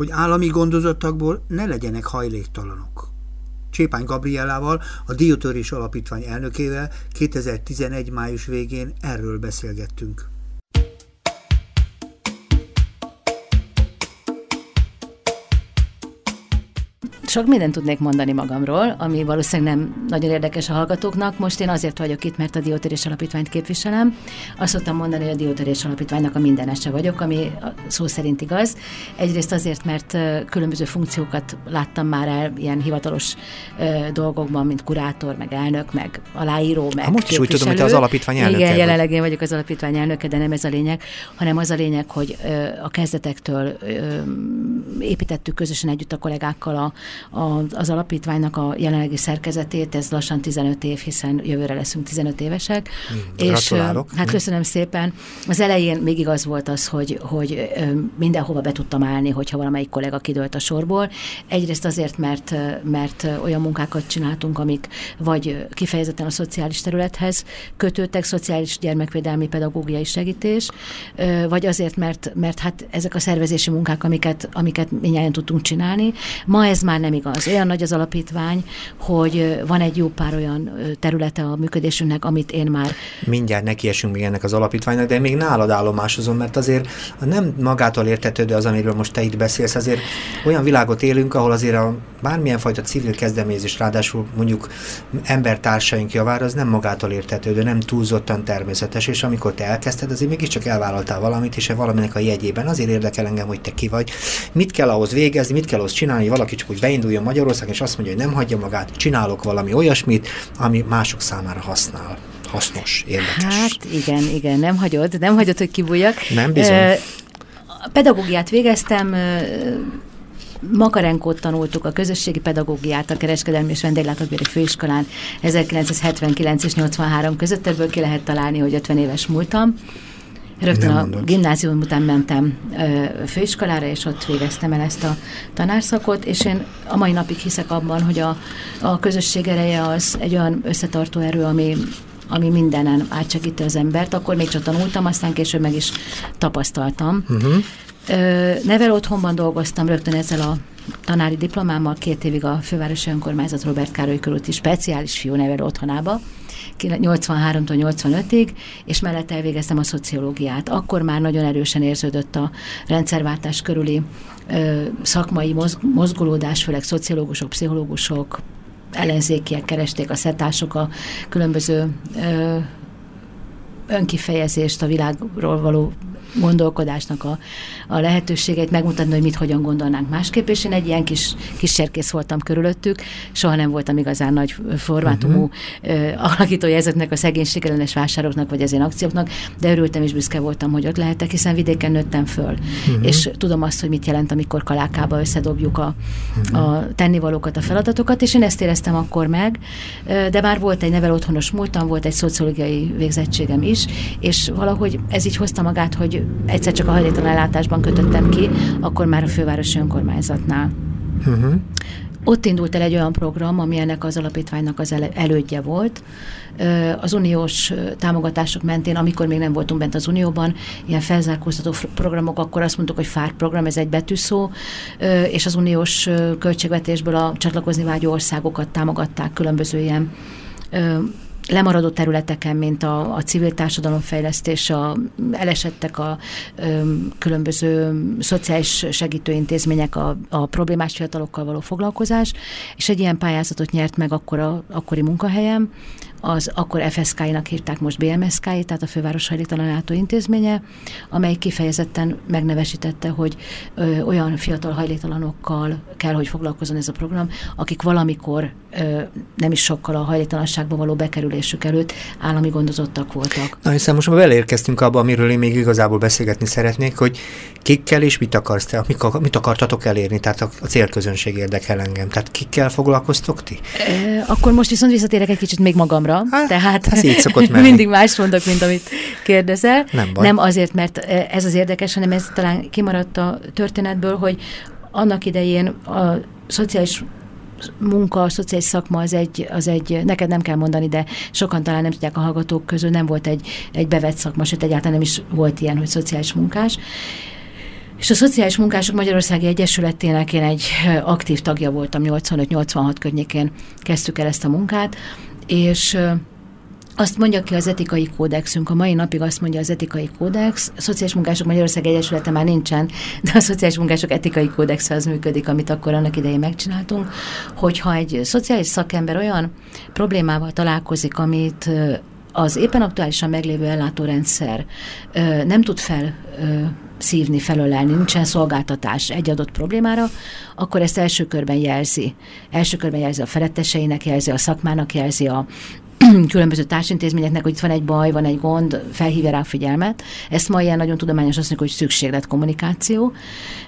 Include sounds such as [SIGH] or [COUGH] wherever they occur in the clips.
hogy állami gondozottakból ne legyenek hajléktalanok. Csépány Gabrielával, a Diótörés Alapítvány elnökével 2011. május végén erről beszélgettünk. Sok mindent tudnék mondani magamról, ami valószínűleg nem nagyon érdekes a hallgatóknak. Most én azért vagyok itt, mert a Diótörés Alapítványt képviselem. Azt szoktam mondani, hogy a Diótörés Alapítványnak a mindenese vagyok, ami szó szerint igaz. Egyrészt azért, mert különböző funkciókat láttam már el ilyen hivatalos dolgokban, mint kurátor, meg elnök, meg aláíró, meg ha most is úgy tudom, hogy te az alapítvány elnöke Igen, jelenleg én vagyok az alapítvány elnöke, de nem ez a lényeg, hanem az a lényeg, hogy a kezdetektől építettük közösen együtt a kollégákkal a, az alapítványnak a jelenlegi szerkezetét, ez lassan 15 év, hiszen jövőre leszünk 15 évesek. Hmm, és hát köszönöm szépen. Az elején még igaz volt az, hogy, hogy mindenhova be tudtam állni, hogyha valamelyik kollega kidőlt a sorból. Egyrészt azért, mert, mert olyan munkákat csináltunk, amik vagy kifejezetten a szociális területhez kötődtek, szociális gyermekvédelmi pedagógiai segítés, vagy azért, mert, mert hát ezek a szervezési munkák, amiket, amiket minnyáján tudtunk csinálni. Ma ez már nem nem igaz. Olyan nagy az alapítvány, hogy van egy jó pár olyan területe a működésünknek, amit én már... Mindjárt nekiesünk még ennek az alapítványnak, de még nálad állomásozom, mert azért nem magától értetődő az, amiről most te itt beszélsz, azért olyan világot élünk, ahol azért a bármilyen fajta civil kezdeményezés, ráadásul mondjuk embertársaink javára, az nem magától értetődő, nem túlzottan természetes, és amikor te elkezdted, azért mégiscsak elvállaltál valamit, és valaminek a jegyében azért érdekel engem, hogy te ki vagy. Mit kell ahhoz végezni, mit kell ahhoz csinálni, hogy valaki csak úgy beinduljon Magyarországon, és azt mondja, hogy nem hagyja magát, csinálok valami olyasmit, ami mások számára használ hasznos, érdekes. Hát igen, igen, nem hagyod, nem hagyod, hogy kibújjak. Nem bizony. A pedagógiát végeztem, Makarenkót tanultuk, a közösségi pedagógiát a kereskedelmi és vendéglátóbéri főiskolán 1979 és 83 között, ebből ki lehet találni, hogy 50 éves múltam. Rögtön a gimnázium után mentem ö, főiskolára, és ott végeztem el ezt a tanárszakot, és én a mai napig hiszek abban, hogy a, a közösség ereje az egy olyan összetartó erő, ami ami mindenen átsegíti az embert. Akkor még csak tanultam, aztán később meg is tapasztaltam. Uh-huh. Nevel otthonban dolgoztam rögtön ezzel a tanári diplomámmal, két évig a fővárosi önkormányzat Robert Károly körülti speciális fiú nevelő otthonába, 83-tól 85-ig, és mellett elvégeztem a szociológiát. Akkor már nagyon erősen érződött a rendszerváltás körüli ö, szakmai mozgolódás, főleg szociológusok, pszichológusok, ellenzékiek keresték a szetások a különböző ö, önkifejezést, a világról való gondolkodásnak a, a lehetőségeit, megmutatni, hogy mit hogyan gondolnánk másképp, és én egy ilyen kis kísérkész voltam körülöttük, soha nem voltam igazán nagy formátumú uh-huh. alakítója ezeknek a szegénységellenes vásároknak, vagy ezen akcióknak, de örültem és büszke voltam, hogy ott lehetek, hiszen vidéken nőttem föl, uh-huh. és tudom azt, hogy mit jelent, amikor kalákába összedobjuk a, uh-huh. a tennivalókat, a feladatokat, és én ezt éreztem akkor meg, de már volt egy nevel otthonos múltam, volt egy szociológiai végzettségem is, és valahogy ez így hozta magát, hogy egyszer csak a hajléktalan ellátásban kötöttem ki, akkor már a fővárosi önkormányzatnál. Uh-huh. Ott indult el egy olyan program, ami ennek az alapítványnak az elődje volt. Az uniós támogatások mentén, amikor még nem voltunk bent az unióban, ilyen felzárkóztató programok, akkor azt mondtuk, hogy FARC program, ez egy betűszó, és az uniós költségvetésből a csatlakozni vágyó országokat támogatták különböző ilyen lemaradó területeken, mint a, a civil társadalomfejlesztés, a, elesettek a ö, különböző szociális segítőintézmények, a, a problémás fiatalokkal való foglalkozás, és egy ilyen pályázatot nyert meg akkor a akkori munkahelyem, az akkor FSK-nak hívták most BMSK, tehát a Főváros Hajléktalanátó Intézménye, amely kifejezetten megnevesítette, hogy ö, olyan fiatal hajléktalanokkal kell, hogy foglalkozon ez a program, akik valamikor nem is sokkal a hajléktalanságba való bekerülésük előtt állami gondozottak voltak. Na hiszen most már beleérkeztünk abba, amiről én még igazából beszélgetni szeretnék, hogy kikkel és mit akarsz te, mit akartatok elérni, tehát a, célközönség érdekel engem. Tehát kikkel foglalkoztok ti? E, akkor most viszont visszatérek egy kicsit még magamra, Hát, tehát ez így szokott [LAUGHS] menni. mindig más mondok, mint amit kérdezel. Nem, baj. nem azért, mert ez az érdekes, hanem ez talán kimaradt a történetből, hogy annak idején a szociális munka, a szociális szakma az egy, az egy, neked nem kell mondani, de sokan talán nem tudják a hallgatók közül, nem volt egy, egy bevett szakma, sőt egyáltalán nem is volt ilyen, hogy szociális munkás. És a Szociális Munkások Magyarországi Egyesületének én egy aktív tagja voltam, 85-86 környékén kezdtük el ezt a munkát, és azt mondja ki az etikai kódexünk, a mai napig azt mondja az etikai kódex, a Szociális Munkások Magyarország Egyesülete már nincsen, de a Szociális Munkások etikai kódex az működik, amit akkor annak idején megcsináltunk, hogyha egy szociális szakember olyan problémával találkozik, amit az éppen aktuálisan meglévő ellátórendszer nem tud fel szívni, felölelni, nincsen szolgáltatás egy adott problémára, akkor ezt első körben jelzi. Első körben jelzi a feletteseinek, jelzi a szakmának, jelzi a [CLEARS THROAT] különböző társintézményeknek, hogy itt van egy baj, van egy gond, felhívja rá a figyelmet. Ezt ma ilyen nagyon tudományos azt mondjuk, hogy szükséglet kommunikáció,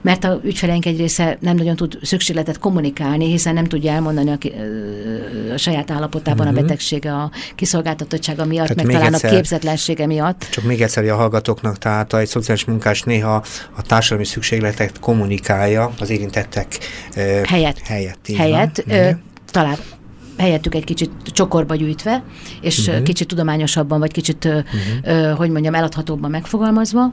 mert a ügyfeleink egy része nem nagyon tud szükségletet kommunikálni, hiszen nem tudja elmondani a, a saját állapotában uh-huh. a mhm. betegsége, a kiszolgáltatottsága miatt, tehát meg talán egyszer, a képzetlensége miatt. Csak még egyszer a hallgatóknak, tehát egy szociális munkás néha a társadalmi szükségletet kommunikálja az érintettek helyett. Helyett, helyett ö, talán helyettük egy kicsit csokorba gyűjtve, és uh-huh. kicsit tudományosabban, vagy kicsit, uh-huh. hogy mondjam, eladhatóbban megfogalmazva.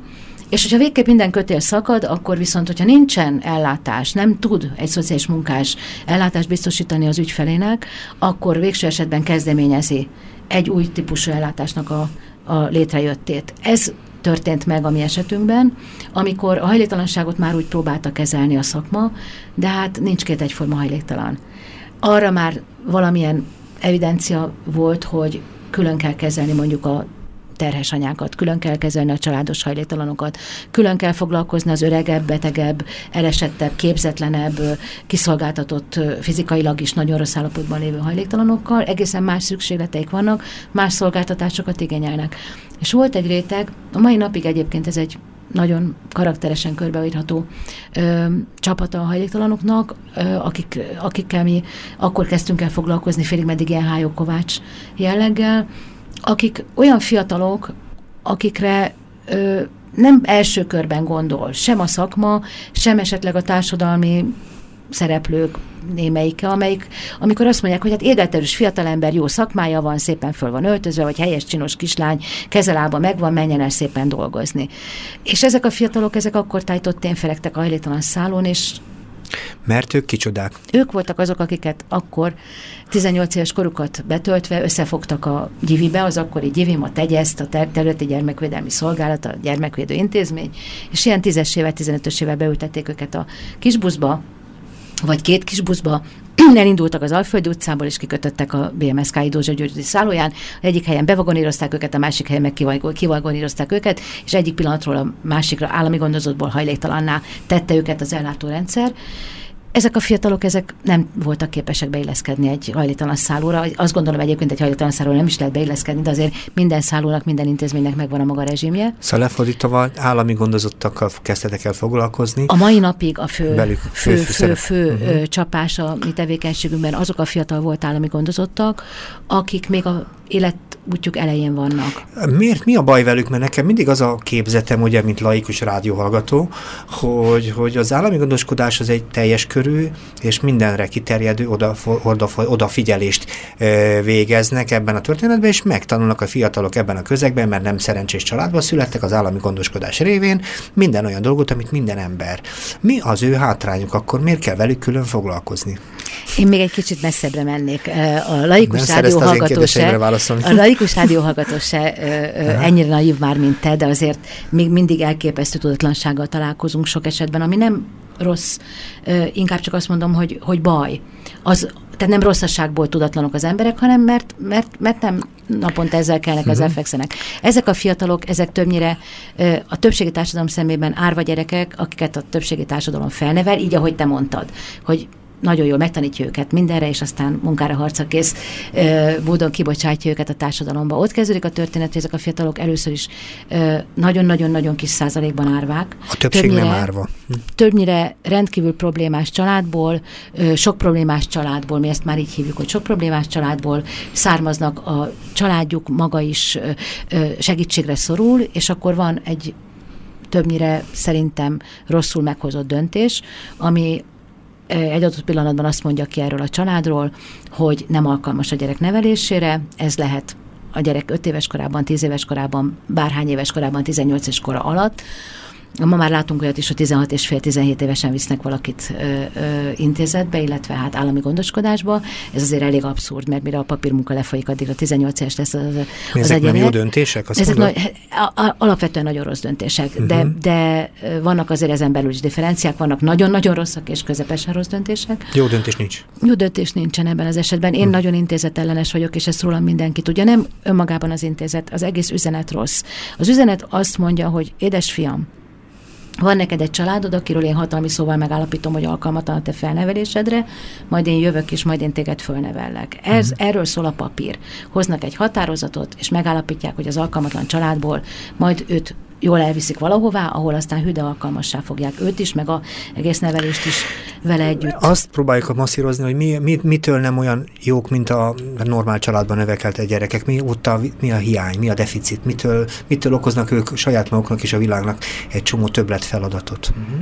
És hogyha végképp minden kötél szakad, akkor viszont, hogyha nincsen ellátás, nem tud egy szociális munkás ellátást biztosítani az ügyfelének, akkor végső esetben kezdeményezi egy új típusú ellátásnak a, a létrejöttét. Ez történt meg a mi esetünkben, amikor a hajléktalanságot már úgy próbálta kezelni a szakma, de hát nincs két egyforma hajléktalan arra már valamilyen evidencia volt, hogy külön kell kezelni mondjuk a terhes anyákat, külön kell kezelni a családos hajléktalanokat, külön kell foglalkozni az öregebb, betegebb, elesettebb, képzetlenebb, kiszolgáltatott fizikailag is nagyon rossz állapotban lévő hajléktalanokkal, egészen más szükségleteik vannak, más szolgáltatásokat igényelnek. És volt egy réteg, a mai napig egyébként ez egy nagyon karakteresen körbeírható ö, csapata a hajléktalanoknak, ö, akik, akikkel mi akkor kezdtünk el foglalkozni, félig meddig ilyen Hájó Kovács jelleggel, akik olyan fiatalok, akikre ö, nem első körben gondol, sem a szakma, sem esetleg a társadalmi szereplők némelyike, amelyik, amikor azt mondják, hogy hát érdeterős fiatalember, jó szakmája van, szépen föl van öltözve, vagy helyes csinos kislány, kezelába megvan, menjen el szépen dolgozni. És ezek a fiatalok, ezek akkor tájtott tényfelektek a hajléktalan szálon, és mert ők kicsodák. Ők voltak azok, akiket akkor 18 éves korukat betöltve összefogtak a gyivibe, az akkori gyivim, a tegyeszt, a területi gyermekvédelmi szolgálat, a gyermekvédő intézmény, és ilyen tízesével, 15-ösével beültették őket a kisbuszba, vagy két kis buszba, [CLEARS THROAT] elindultak az Alföldi utcából, és kikötöttek a BMSK Dózsa Györgyi szállóján. Egyik helyen bevagonírozták őket, a másik helyen meg kivagonírozták őket, és egyik pillanatról a másikra állami gondozottból hajléktalanná tette őket az ellátórendszer ezek a fiatalok ezek nem voltak képesek beilleszkedni egy hajléktalan szállóra. Azt gondolom egyébként egy hajléktalan szállóra nem is lehet beilleszkedni, de azért minden szállónak, minden intézménynek megvan a maga rezsimje. Szóval lefordítva állami gondozottakkal kezdtetek el foglalkozni. A mai napig a fő, Belük, fő, fő, fő, fő, uh-huh. csapás a mi tevékenységünkben azok a fiatal volt állami gondozottak, akik még a élet útjuk elején vannak. Miért? Mi a baj velük? Mert nekem mindig az a képzetem, ugye, mint laikus rádióhallgató, hogy, hogy az állami gondoskodás az egy teljes körű és mindenre kiterjedő oda, oda, odafigyelést végeznek ebben a történetben, és megtanulnak a fiatalok ebben a közegben, mert nem szerencsés családban születtek az állami gondoskodás révén, minden olyan dolgot, amit minden ember. Mi az ő hátrányuk, akkor miért kell velük külön foglalkozni? Én még egy kicsit messzebbre mennék. A laikus rádió hallgató se, a laikus rádió hallgató se ennyire naív már, mint te, de azért még mindig elképesztő tudatlansággal találkozunk sok esetben, ami nem rossz, inkább csak azt mondom, hogy, hogy baj. Az, tehát nem rosszasságból tudatlanok az emberek, hanem mert, mert, mert nem naponta ezzel kellnek, az uh-huh. Ezek a fiatalok, ezek többnyire a többségi társadalom szemében árva gyerekek, akiket a többségi társadalom felnevel, így ahogy te mondtad, hogy nagyon jól megtanítja őket mindenre, és aztán munkára harca kész módon kibocsátja őket a társadalomba. Ott kezdődik a történet, hogy ezek a fiatalok először is nagyon-nagyon-nagyon kis százalékban árvák. A többség többnyire, nem árva. Hm. Többnyire rendkívül problémás családból, sok problémás családból, mi ezt már így hívjuk, hogy sok problémás családból származnak, a családjuk maga is segítségre szorul, és akkor van egy többnyire szerintem rosszul meghozott döntés, ami egy adott pillanatban azt mondja ki erről a családról, hogy nem alkalmas a gyerek nevelésére, ez lehet a gyerek 5 éves korában, 10 éves korában, bárhány éves korában, 18 éves kora alatt, Ma már látunk olyat is, hogy 16 és fél 17 évesen visznek valakit ö, ö, intézetbe, illetve hát állami gondoskodásba. Ez azért elég abszurd, mert mire a papírmunka lefolyik, addig a 18 éves lesz az, az Ezek egyenek. nem jó döntések? Azt Ezek mondod? nagy, a, a, alapvetően nagyon rossz döntések, uh-huh. de, Mhm. de vannak azért ezen belül is differenciák, vannak nagyon-nagyon rosszak és közepesen rossz döntések. Jó döntés nincs. Jó döntés nincsen ebben az esetben. Én Hm. nagyon intézetellenes vagyok, és ezt rólam mindenki tudja. Nem önmagában az intézet, az egész üzenet rossz. Az üzenet azt mondja, hogy édes fiam, van neked egy családod, akiről én hatalmi szóval megállapítom, hogy alkalmatlan a te felnevelésedre, majd én jövök, és majd én téged fölnevellek. Ez, erről szól a papír. Hoznak egy határozatot, és megállapítják, hogy az alkalmatlan családból majd őt jól elviszik valahová, ahol aztán hüde alkalmassá fogják őt is, meg a egész nevelést is vele együtt. Azt próbáljuk masszírozni, hogy mi, mi, mitől nem olyan jók, mint a normál családban növekelt gyerekek, mi ott a, mi a hiány, mi a deficit, mitől, mitől okoznak ők saját maguknak és a világnak egy csomó többlet feladatot. Uh-huh.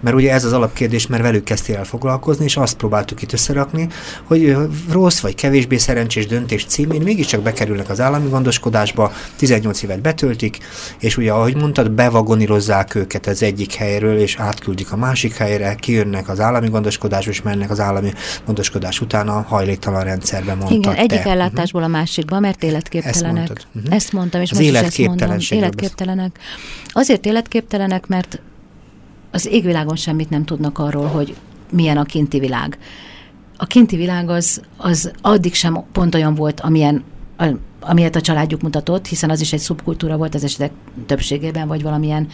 Mert ugye ez az alapkérdés, mert velük kezdtél el foglalkozni, és azt próbáltuk itt összerakni, hogy rossz vagy kevésbé szerencsés döntés címén mégiscsak bekerülnek az állami gondoskodásba, 18 évet betöltik, és ugye, ahogy mondtad, bevagonírozzák őket az egyik helyről, és átküldik a másik helyre, kijönnek az állami gondoskodásba, és mennek az állami gondoskodás után a hajléktalan rendszerbe, mondtad Igen, te. egyik ellátásból a másikba, mert életképtelenek. Ezt mondtad. Mhm. Ezt mondtam, és Az most is ezt mondom. életképtelenségről Életképtelenek. Azért életképtelenek, mert az égvilágon semmit nem tudnak arról, hogy milyen a kinti világ. A kinti világ az, az addig sem pont olyan volt, amilyen a, amilyet a családjuk mutatott, hiszen az is egy szubkultúra volt az esetek többségében, vagy valamilyen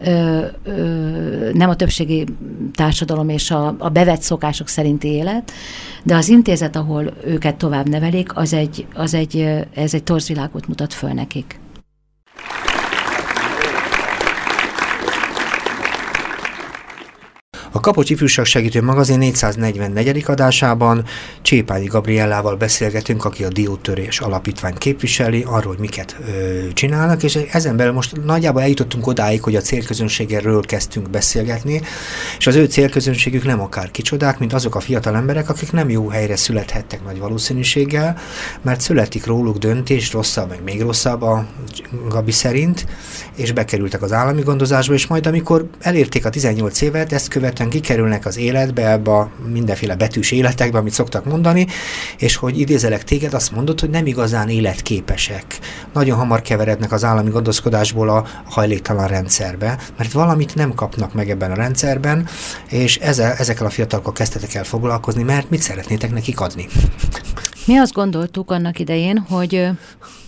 ö, ö, nem a többségi társadalom és a, a bevett szokások szerinti élet, de az intézet, ahol őket tovább nevelik, az egy, az egy, ez egy torzvilágot mutat föl nekik. A Kapocs Ifjúság Segítő Magazin 444. adásában Csépányi Gabriellával beszélgetünk, aki a Diótörés Alapítvány képviseli, arról, hogy miket ö, csinálnak, és ezen belül most nagyjából eljutottunk odáig, hogy a célközönségről kezdtünk beszélgetni, és az ő célközönségük nem akár kicsodák, mint azok a fiatal emberek, akik nem jó helyre születhettek nagy valószínűséggel, mert születik róluk döntés, rosszabb, meg még rosszabb a Gabi szerint, és bekerültek az állami gondozásba, és majd amikor elérték a 18 évet, ezt követően kikerülnek az életbe, ebbe a mindenféle betűs életekbe, amit szoktak mondani, és hogy idézelek téged, azt mondod, hogy nem igazán életképesek. Nagyon hamar keverednek az állami gondoskodásból a hajléktalan rendszerbe, mert valamit nem kapnak meg ebben a rendszerben, és ezzel, ezekkel a fiatalokkal kezdtetek el foglalkozni, mert mit szeretnétek nekik adni? Mi azt gondoltuk annak idején, hogy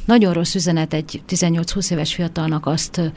nagyon rossz üzenet egy 18-20 éves fiatalnak azt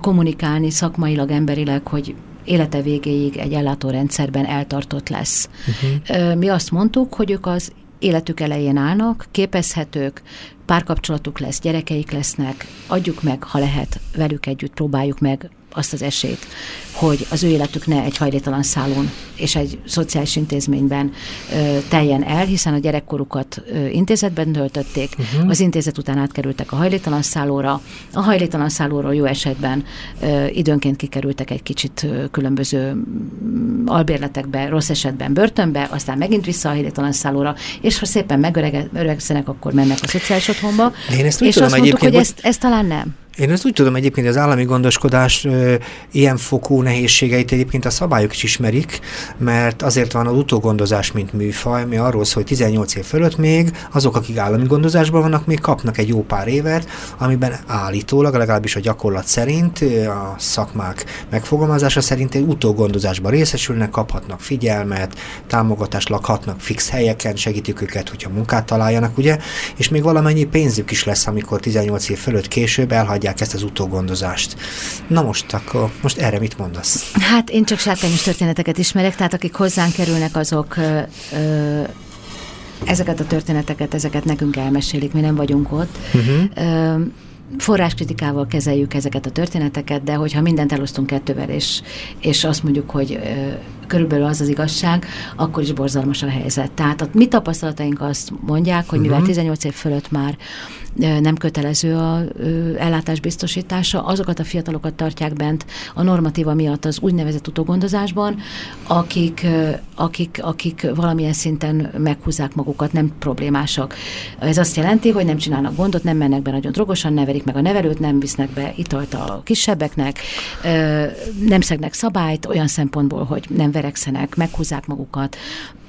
kommunikálni szakmailag, emberileg, hogy élete végéig egy ellátórendszerben eltartott lesz. Uh-huh. Mi azt mondtuk, hogy ők az életük elején állnak, képezhetők, párkapcsolatuk lesz, gyerekeik lesznek, adjuk meg, ha lehet, velük együtt próbáljuk meg azt az esélyt, hogy az ő életük ne egy hajléktalan szálon és egy szociális intézményben ö, teljen el, hiszen a gyerekkorukat ö, intézetben töltötték, uh-huh. az intézet után átkerültek a hajléktalan szállóra, a hajléktalan szállóról jó esetben ö, időnként kikerültek egy kicsit ö, különböző mm, albérletekbe, rossz esetben börtönbe, aztán megint vissza a hajléktalan szállóra, és ha szépen megöregszenek, akkor mennek a szociális otthonba. Én ezt és tudom azt mondtuk, hogy ezt, ezt talán nem. Én ezt úgy tudom egyébként, az állami gondoskodás ö, ilyen fokú nehézségeit egyébként a szabályok is ismerik, mert azért van az utógondozás, mint műfaj, mi arról szól, hogy 18 év fölött még azok, akik állami gondozásban vannak, még kapnak egy jó pár évet, amiben állítólag, legalábbis a gyakorlat szerint, a szakmák megfogalmazása szerint egy utógondozásban részesülnek, kaphatnak figyelmet, támogatást, lakhatnak fix helyeken, segítjük őket, hogyha munkát találjanak, ugye, és még valamennyi pénzük is lesz, amikor 18 év fölött később elhagyják ezt az utógondozást. Na most akkor, most erre mit mondasz? Hát én csak sárkányos történeteket ismerek, tehát akik hozzánk kerülnek, azok ö, ö, ezeket a történeteket, ezeket nekünk elmesélik, mi nem vagyunk ott. Uh-huh. Ö, forráskritikával kezeljük ezeket a történeteket, de hogyha mindent elosztunk kettővel, és, és azt mondjuk, hogy ö, körülbelül az az igazság, akkor is borzalmas a helyzet. Tehát a mi tapasztalataink azt mondják, hogy mivel 18 mhm. év fölött már nem kötelező a ellátás biztosítása, azokat a fiatalokat tartják bent a normatíva miatt az úgynevezett utógondozásban, akik, akik, akik valamilyen szinten meghúzzák magukat, nem problémásak. Ez azt jelenti, hogy nem csinálnak gondot, nem mennek be nagyon drogosan, ne verik meg a nevelőt, nem visznek be italt a kisebbeknek, nem szegnek szabályt, olyan szempontból, hogy nem verekszenek, meghúzzák magukat,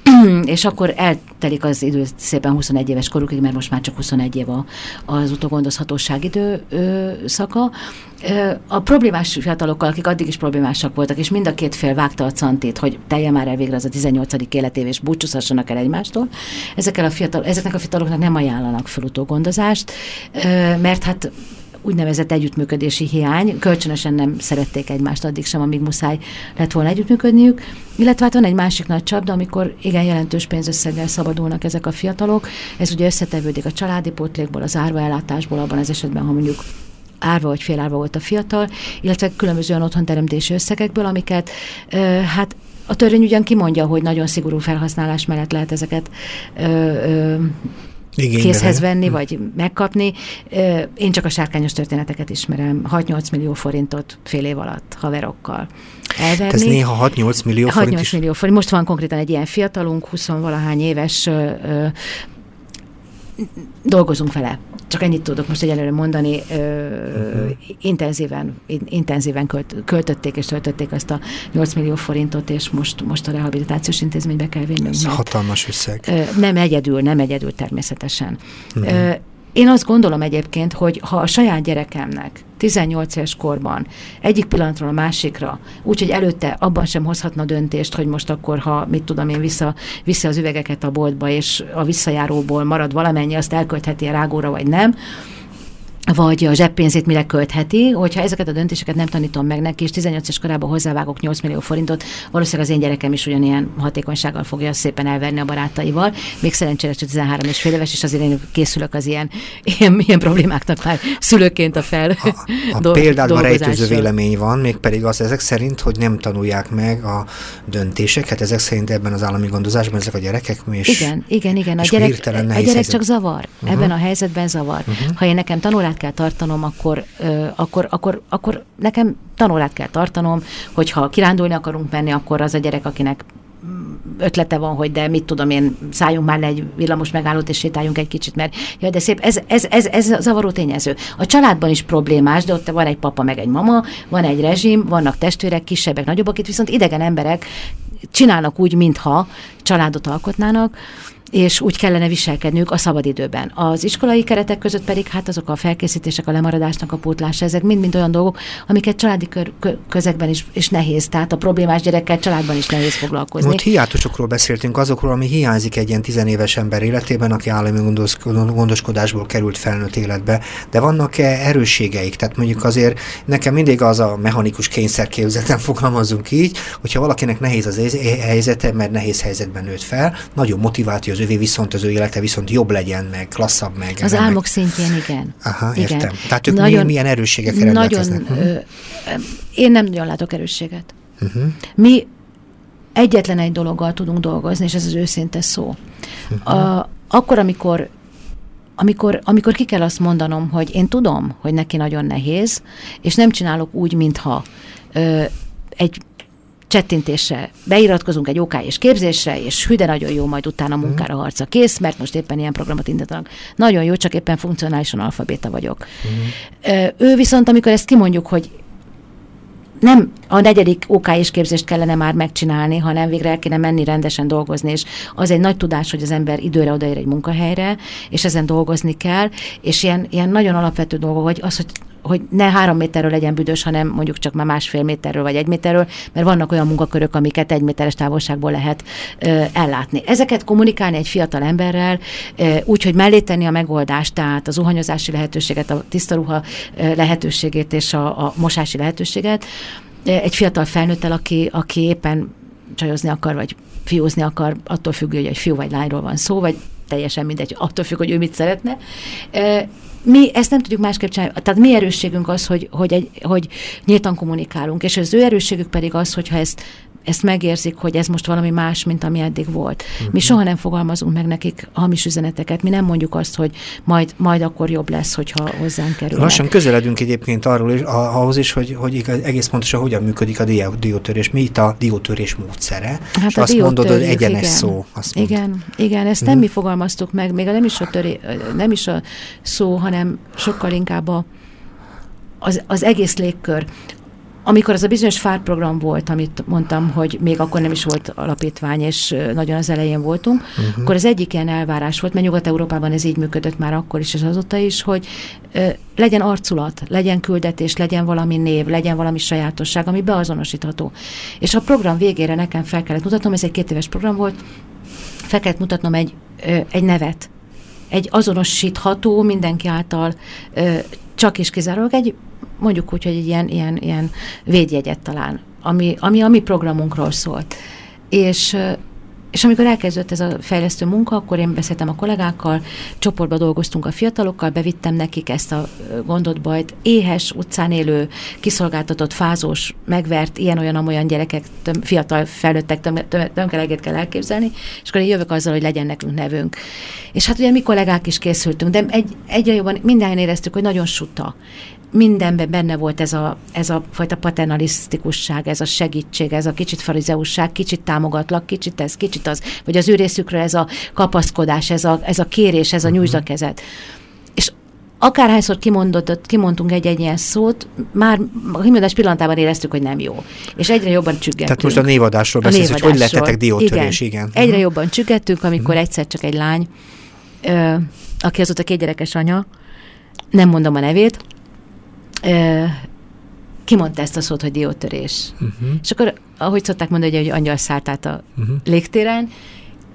[CLEARS THROAT] és akkor eltelik az idő szépen 21 éves korukig, mert most már csak 21 év a, az utógondozhatóság idő ö, szaka. Ö, a problémás fiatalokkal, akik addig is problémásak voltak, és mind a két fél vágta a cantét, hogy telje már el végre az a 18. életév, és búcsúzhassanak el egymástól, ezekkel a fiatal, ezeknek a fiataloknak nem ajánlanak fel utógondozást, mert hát úgynevezett együttműködési hiány, kölcsönösen nem szerették egymást addig sem, amíg muszáj lett volna együttműködniük, illetve hát van egy másik nagy csapda, amikor igen jelentős pénzösszeggel szabadulnak ezek a fiatalok, ez ugye összetevődik a családi pótlékból, az árvaellátásból, abban az esetben, ha mondjuk árva vagy félárva volt a fiatal, illetve különböző olyan otthonteremtési összegekből, amiket hát a törvény ugyan kimondja, hogy nagyon szigorú felhasználás mellett lehet ezeket ö, ö, Igénybe készhez venni, hm. vagy megkapni. Én csak a sárkányos történeteket ismerem. 6-8 millió forintot fél év alatt haverokkal elverni. Ez néha 6-8 millió forint 6-8 millió forint. Most van konkrétan egy ilyen fiatalunk, 20-valahány éves dolgozunk vele. Csak ennyit tudok most egyelőre mondani. Ö, uh-huh. intenzíven, intenzíven költ, költötték és töltötték azt a 8 millió forintot, és most, most a rehabilitációs intézménybe kell vinnünk. Ez hatalmas összeg. Ö, nem egyedül, nem egyedül természetesen. Uh-huh. Ö, én azt gondolom egyébként, hogy ha a saját gyerekemnek 18 éves korban egyik pillanatról a másikra, úgyhogy előtte abban sem hozhatna döntést, hogy most akkor, ha mit tudom én, vissza, vissza az üvegeket a boltba, és a visszajáróból marad valamennyi, azt elköltheti a rágóra, vagy nem, vagy a zseppénzét mire költheti, hogyha ezeket a döntéseket nem tanítom meg neki, és 18 es korában hozzávágok 8 millió forintot, valószínűleg az én gyerekem is ugyanilyen hatékonysággal fogja szépen elverni a barátaival. Még szerencsére csak 13 és fél éves, és azért én készülök az ilyen, ilyen, ilyen problémáknak már szülőként a fel. A, a do- példádban rejtőző vélemény van, mégpedig az ezek szerint, hogy nem tanulják meg a döntéseket, ezek szerint ebben az állami gondozásban ezek a gyerekek. És, igen, igen, igen. A gyerek, a gyerek csak zavar. Uh-huh. Ebben a helyzetben zavar. Uh-huh. Ha én nekem tanulát kell tartanom, akkor, akkor, akkor, akkor nekem tanulát kell tartanom, hogyha kirándulni akarunk menni, akkor az a gyerek, akinek ötlete van, hogy de mit tudom én, szálljunk már le egy villamos megállót, és sétáljunk egy kicsit, mert ja, de szép, ez, ez, ez, ez zavaró tényező. A családban is problémás, de ott van egy papa, meg egy mama, van egy rezsim, vannak testvérek, kisebbek, nagyobbak, itt viszont idegen emberek csinálnak úgy, mintha családot alkotnának, és úgy kellene viselkedniük a szabadidőben. Az iskolai keretek között pedig hát azok a felkészítések, a lemaradásnak a pótlása, ezek mind-mind olyan dolgok, amiket családi kör, közegben is, is nehéz, tehát a problémás gyerekkel családban is nehéz foglalkozni. Most hiátosokról beszéltünk, azokról, ami hiányzik egy ilyen tizenéves ember életében, aki állami gondoskodásból került felnőtt életbe, de vannak-e erősségeik? Tehát mondjuk azért nekem mindig az a mechanikus kényszerképzetem fogalmazunk így, hogyha valakinek nehéz az helyzete, mert nehéz helyzetben nőtt fel, nagyon motivált, hogy az övé viszont az ő élete viszont jobb legyen, meg klasszabb, meg... Az álmok meg... szintjén, igen. Aha, igen. értem. Tehát ők nagyon, milyen rendelkeznek? Nagyon, uh-huh. ö, én nem nagyon látok erősséget. Uh-huh. Mi egyetlen egy dologgal tudunk dolgozni, és ez az őszinte szó. Uh-huh. A, akkor, amikor amikor, amikor ki kell azt mondanom, hogy én tudom, hogy neki nagyon nehéz, és nem csinálok úgy, mintha ö, egy csettintésre beiratkozunk egy OK és képzésre, és hű, de nagyon jó, majd utána mhm. munkára harca kész, mert most éppen ilyen programot indítanak. Nagyon jó, csak éppen funkcionálisan alfabéta vagyok. Uh-huh. Ő viszont, amikor ezt kimondjuk, hogy nem a negyedik OK és képzést kellene már megcsinálni, hanem végre el kéne menni rendesen dolgozni, és az egy nagy tudás, hogy az ember időre odaér egy munkahelyre, és ezen dolgozni kell, és ilyen, ilyen nagyon alapvető dolgok, hogy az, hogy hogy ne három méterről legyen büdös, hanem mondjuk csak már másfél méterről vagy egy méterről, mert vannak olyan munkakörök, amiket egy méteres távolságból lehet ö, ellátni. Ezeket kommunikálni egy fiatal emberrel, ö, úgy, hogy mellé tenni a megoldást, tehát az zuhanyozási lehetőséget, a tiszta ruha ö, lehetőségét és a, a mosási lehetőséget, egy fiatal felnőttel, aki, aki éppen csajozni akar, vagy fiúzni akar, attól függő, hogy egy fiú vagy lányról van szó, vagy teljesen mindegy, attól függ, hogy ő mit szeretne mi ezt nem tudjuk másképp csinálni. Tehát mi erősségünk az, hogy, hogy, egy, hogy nyíltan kommunikálunk, és az ő erősségük pedig az, hogyha ezt ezt megérzik, hogy ez most valami más, mint ami eddig volt. Uh-huh. Mi Mhm. soha nem fogalmazunk meg nekik hamis üzeneteket, mi nem mondjuk azt, hogy majd, majd akkor jobb lesz, hogyha hozzánk kerülnek. Lassan közeledünk egyébként arról is, ahhoz is, hogy, hogy egész pontosan hogyan működik a dió- diótörés, mi itt a diótörés módszere. Hát és a azt mondod, hogy egyenes igen. szó. Azt. Igen, igen, ezt nem Mhm. mi fogalmaztuk meg, még nem is a, töré, nem is a szó, hanem sokkal inkább a, az, az egész légkör. Amikor az a bizonyos fárprogram volt, amit mondtam, hogy még akkor nem is volt alapítvány, és nagyon az elején voltunk, uh-huh. akkor az egyik ilyen elvárás volt, mert Nyugat-Európában ez így működött már akkor is, és azóta is, hogy ö, legyen arculat, legyen küldetés, legyen valami név, legyen valami sajátosság, ami beazonosítható. És a program végére nekem fel kellett mutatnom, ez egy két éves program volt, fel kellett mutatnom egy, ö, egy nevet, egy azonosítható, mindenki által ö, csak és kizárólag egy, mondjuk úgy, hogy egy ilyen, ilyen, ilyen védjegyet talán, ami, ami a mi programunkról szólt. És, és amikor elkezdődött ez a fejlesztő munka, akkor én beszéltem a kollégákkal, csoportba dolgoztunk a fiatalokkal, bevittem nekik ezt a gondot, bajt. Éhes, utcán élő, kiszolgáltatott, fázós, megvert, ilyen-olyan-amolyan gyerekek, töm, fiatal felnőttek töm, töm, tömkelegét kell elképzelni, és akkor én jövök azzal, hogy legyen nekünk nevünk. És hát ugye mi kollégák is készültünk, de egy, egyre jobban minden éreztük, hogy nagyon suta mindenben benne volt ez a, ez a fajta paternalisztikusság, ez a segítség, ez a kicsit farizeusság, kicsit támogatlak, kicsit ez, kicsit az, vagy az ő részükről ez a kapaszkodás, ez a, ez a kérés, ez a nyújtsd a kezed. És akárhányszor kimondott, kimondtunk egy-egy ilyen szót, már a kimondás pillanatában éreztük, hogy nem jó. És egyre jobban csüggettünk. Tehát most a névadásról A beszélsz, hogy hogy névadásról. lettetek diótörés, igen. Mhm. Egyre jobban csüggettünk, amikor egyszer csak egy lány, ö, aki azóta két gyerekes anya, nem mondom a nevét, kimondta ezt a szót, hogy diótörés. Uh-huh. És akkor, ahogy szokták mondani, hogy angyal szállt át a Uh-huh. légtéren,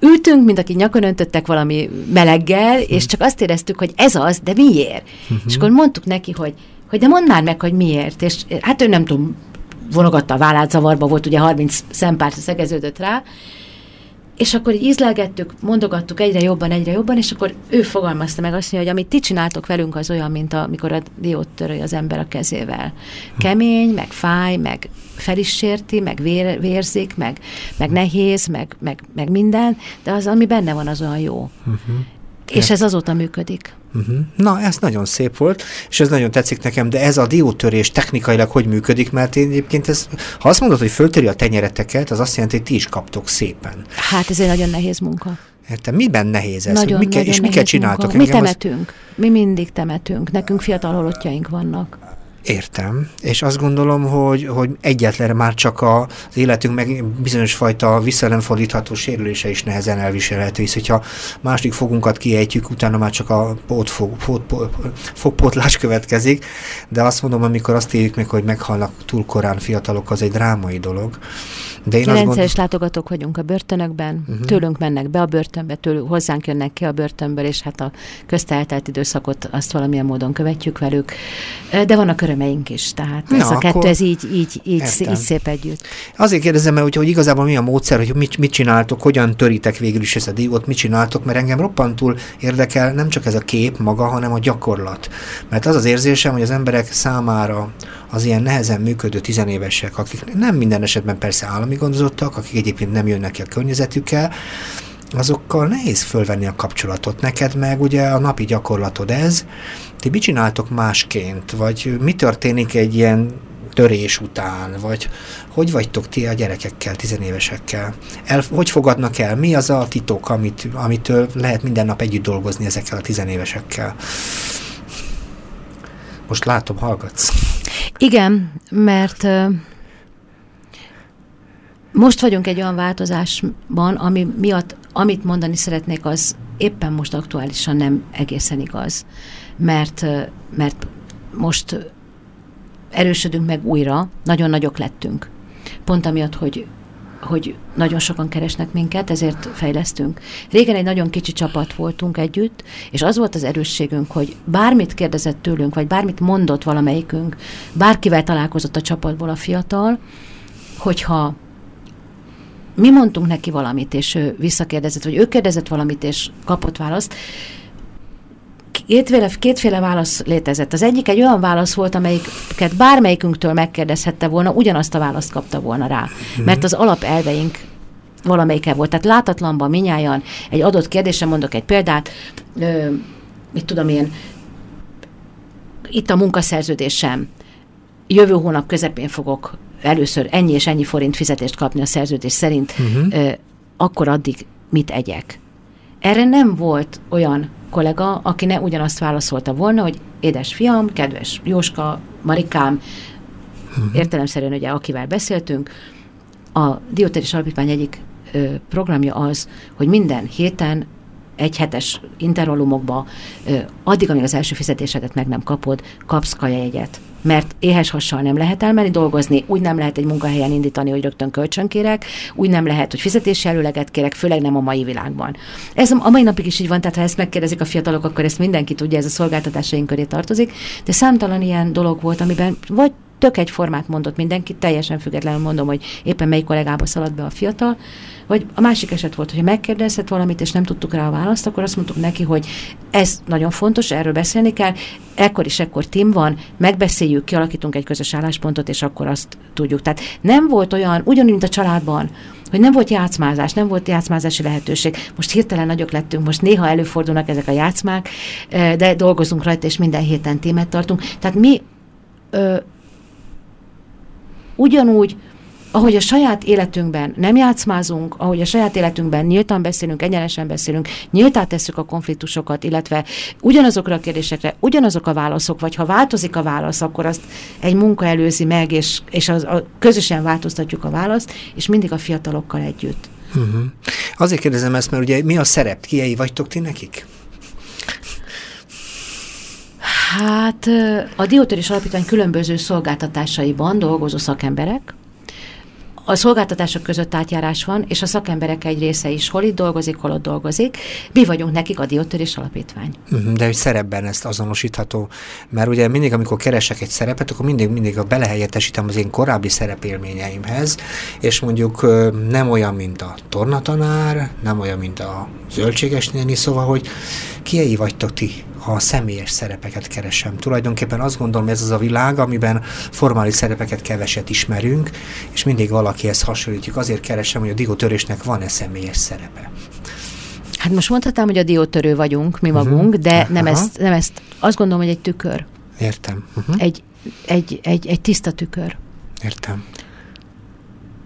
ültünk, mint aki nyakon öntöttek valami meleggel, Mhm. és csak azt éreztük, hogy ez az, de miért? Uh-huh. És akkor mondtuk neki, hogy, hogy de mondd már meg, hogy miért. És hát ő nem tudom, vonogatta a vállát, zavarba volt, ugye 30 szempár szegeződött rá, és akkor így ízlelgettük, mondogattuk egyre jobban, egyre jobban, és akkor ő fogalmazta meg azt, hogy amit ti csináltok velünk, az olyan, mint amikor a diót töröl az ember a kezével. Kemény, meg fáj, meg fel is sérti, meg vér, vérzik, meg, meg nehéz, meg, meg, meg minden, de az, ami benne van, az olyan jó. Uh-huh. És ez azóta működik. Uh-huh. Na, ez nagyon szép volt, és ez nagyon tetszik nekem, de ez a diótörés technikailag hogy működik, mert én egyébként ez, ha azt mondod, hogy föltöri a tenyereteket, az azt jelenti, hogy ti is kaptok szépen. Hát ez egy nagyon nehéz munka. Értem, miben nehéz ez? nagyon, mi nagyon és miket csináltok? Mi Engem az- temetünk. Mi mindig temetünk. Nekünk fiatal halottjaink vannak. Értem, és azt gondolom, hogy, hogy egyetlen már csak az életünk meg bizonyos fajta visszanemfordítható sérülése is nehezen elviselhető, hisz hogyha második fogunkat kiejtjük, utána már csak a pótfog, pót, pót, következik, de azt mondom, amikor azt éljük meg, hogy meghalnak túl korán fiatalok, az egy drámai dolog. De én rendszeres látogatók vagyunk a börtönökben, uh-huh. tőlünk mennek be a börtönbe, tőlük hozzánk jönnek ki a börtönből, és hát a közteltelt időszakot azt valamilyen módon követjük velük. De vannak örömeink is, tehát ez Na, a kettő, ez így, így, így, értem. így szép együtt. Azért kérdezem meg, hogy, hogy igazából mi a módszer, hogy mit, mit csináltok, hogyan töritek végül is ezt a diót, mit csináltok, mert engem roppantul érdekel nem csak ez a kép maga, hanem a gyakorlat. Mert az az érzésem, hogy az emberek számára az ilyen nehezen működő tizenévesek, akik nem minden esetben persze állami gondozottak, akik egyébként nem jönnek ki a környezetükkel, azokkal nehéz fölvenni a kapcsolatot. Neked meg ugye a napi gyakorlatod ez, ti mit csináltok másként, vagy mi történik egy ilyen törés után, vagy hogy vagytok ti a gyerekekkel, tizenévesekkel? El, hogy fogadnak el? Mi az a titok, amit, amitől lehet minden nap együtt dolgozni ezekkel a tizenévesekkel? Most látom, hallgatsz. Igen, mert most vagyunk egy olyan változásban, ami miatt, amit mondani szeretnék, az éppen most aktuálisan nem egészen igaz. Mert, mert most erősödünk meg újra, nagyon nagyok lettünk. Pont amiatt, hogy hogy nagyon sokan keresnek minket, ezért fejlesztünk. Régen egy nagyon kicsi csapat voltunk együtt, és az volt az erősségünk, hogy bármit kérdezett tőlünk, vagy bármit mondott valamelyikünk, bárkivel találkozott a csapatból a fiatal, hogyha mi mondtunk neki valamit, és ő visszakérdezett, vagy ő kérdezett valamit, és kapott választ, kétféle, kétféle válasz létezett. Az egyik egy olyan válasz volt, amelyiket bármelyikünktől megkérdezhette volna, ugyanazt a választ kapta volna rá. Mm-hmm. Mert az alapelveink valamelyike volt. Tehát látatlanban minnyáján egy adott kérdésre mondok egy példát, ö, mit tudom én, itt a munkaszerződésem, jövő hónap közepén fogok először ennyi és ennyi forint fizetést kapni a szerződés szerint, uh-huh. ö, akkor addig mit egyek? Erre nem volt olyan kollega, aki ne ugyanazt válaszolta volna, hogy édes fiam, kedves Jóska, Marikám, uh-huh. értelemszerűen ugye akivel beszéltünk, a Diotéris Alapítvány egyik ö, programja az, hogy minden héten egy hetes intervallumokba, addig, amíg az első fizetésedet meg nem kapod, kapsz kajajegyet. Mert éhes hassal nem lehet elmenni dolgozni, úgy nem lehet egy munkahelyen indítani, hogy rögtön kölcsön kérek, úgy nem lehet, hogy fizetési előleget kérek, főleg nem a mai világban. Ez a mai napig is így van, tehát ha ezt megkérdezik a fiatalok, akkor ezt mindenki tudja, ez a szolgáltatásaink köré tartozik, de számtalan ilyen dolog volt, amiben vagy tök egyformát mondott mindenki, teljesen függetlenül mondom, hogy éppen melyik kollégába szaladt be a fiatal, vagy a másik eset volt, hogy megkérdezett valamit, és nem tudtuk rá a választ, akkor azt mondtuk neki, hogy ez nagyon fontos, erről beszélni kell, ekkor is ekkor tim van, megbeszéljük, kialakítunk egy közös álláspontot, és akkor azt tudjuk. Tehát nem volt olyan, ugyanúgy, mint a családban, hogy nem volt játszmázás, nem volt játszmázási lehetőség. Most hirtelen nagyok lettünk, most néha előfordulnak ezek a játszmák, de dolgozunk rajta, és minden héten témet tartunk. Tehát mi ugyanúgy ahogy a saját életünkben nem játszmázunk, ahogy a saját életünkben nyíltan beszélünk, egyenesen beszélünk, nyíltá tesszük a konfliktusokat, illetve ugyanazokra a kérdésekre ugyanazok a válaszok, vagy ha változik a válasz, akkor azt egy munka előzi meg, és, és az, a, közösen változtatjuk a választ, és mindig a fiatalokkal együtt. Uh-huh. Azért kérdezem ezt, mert ugye mi a szerep? Kiei vagytok ti nekik? Hát a Diótöris Alapítvány különböző szolgáltatásaiban dolgozó szakemberek, a szolgáltatások között átjárás van, és a szakemberek egy része is hol itt dolgozik, hol ott dolgozik. Mi vagyunk nekik a Diótörés Alapítvány. Mhm, de hogy szerepben ezt azonosítható, mert ugye mindig, amikor keresek egy szerepet, akkor mindig, mindig a belehelyettesítem az én korábbi szerepélményeimhez, és mondjuk nem olyan, mint a tornatanár, nem olyan, mint a zöldséges néni, szóval, hogy kiei vagytok ti ha a személyes szerepeket keresem. Tulajdonképpen azt gondolom, ez az a világ, amiben formális szerepeket keveset ismerünk, és mindig valakihez hasonlítjuk. Azért keresem, hogy a digotörésnek van-e személyes szerepe. Hát most mondhatnám, hogy a diótörő vagyunk mi magunk, uh-huh. de nem ezt, nem ezt. Azt gondolom, hogy egy tükör. Értem. Uh-huh. Egy, egy, egy, egy tiszta tükör. Értem.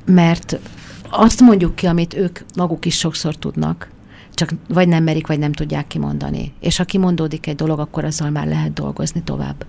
Mert azt mondjuk ki, amit ők maguk is sokszor tudnak csak vagy nem merik, vagy nem tudják kimondani. És ha kimondódik egy dolog, akkor azzal már lehet dolgozni tovább.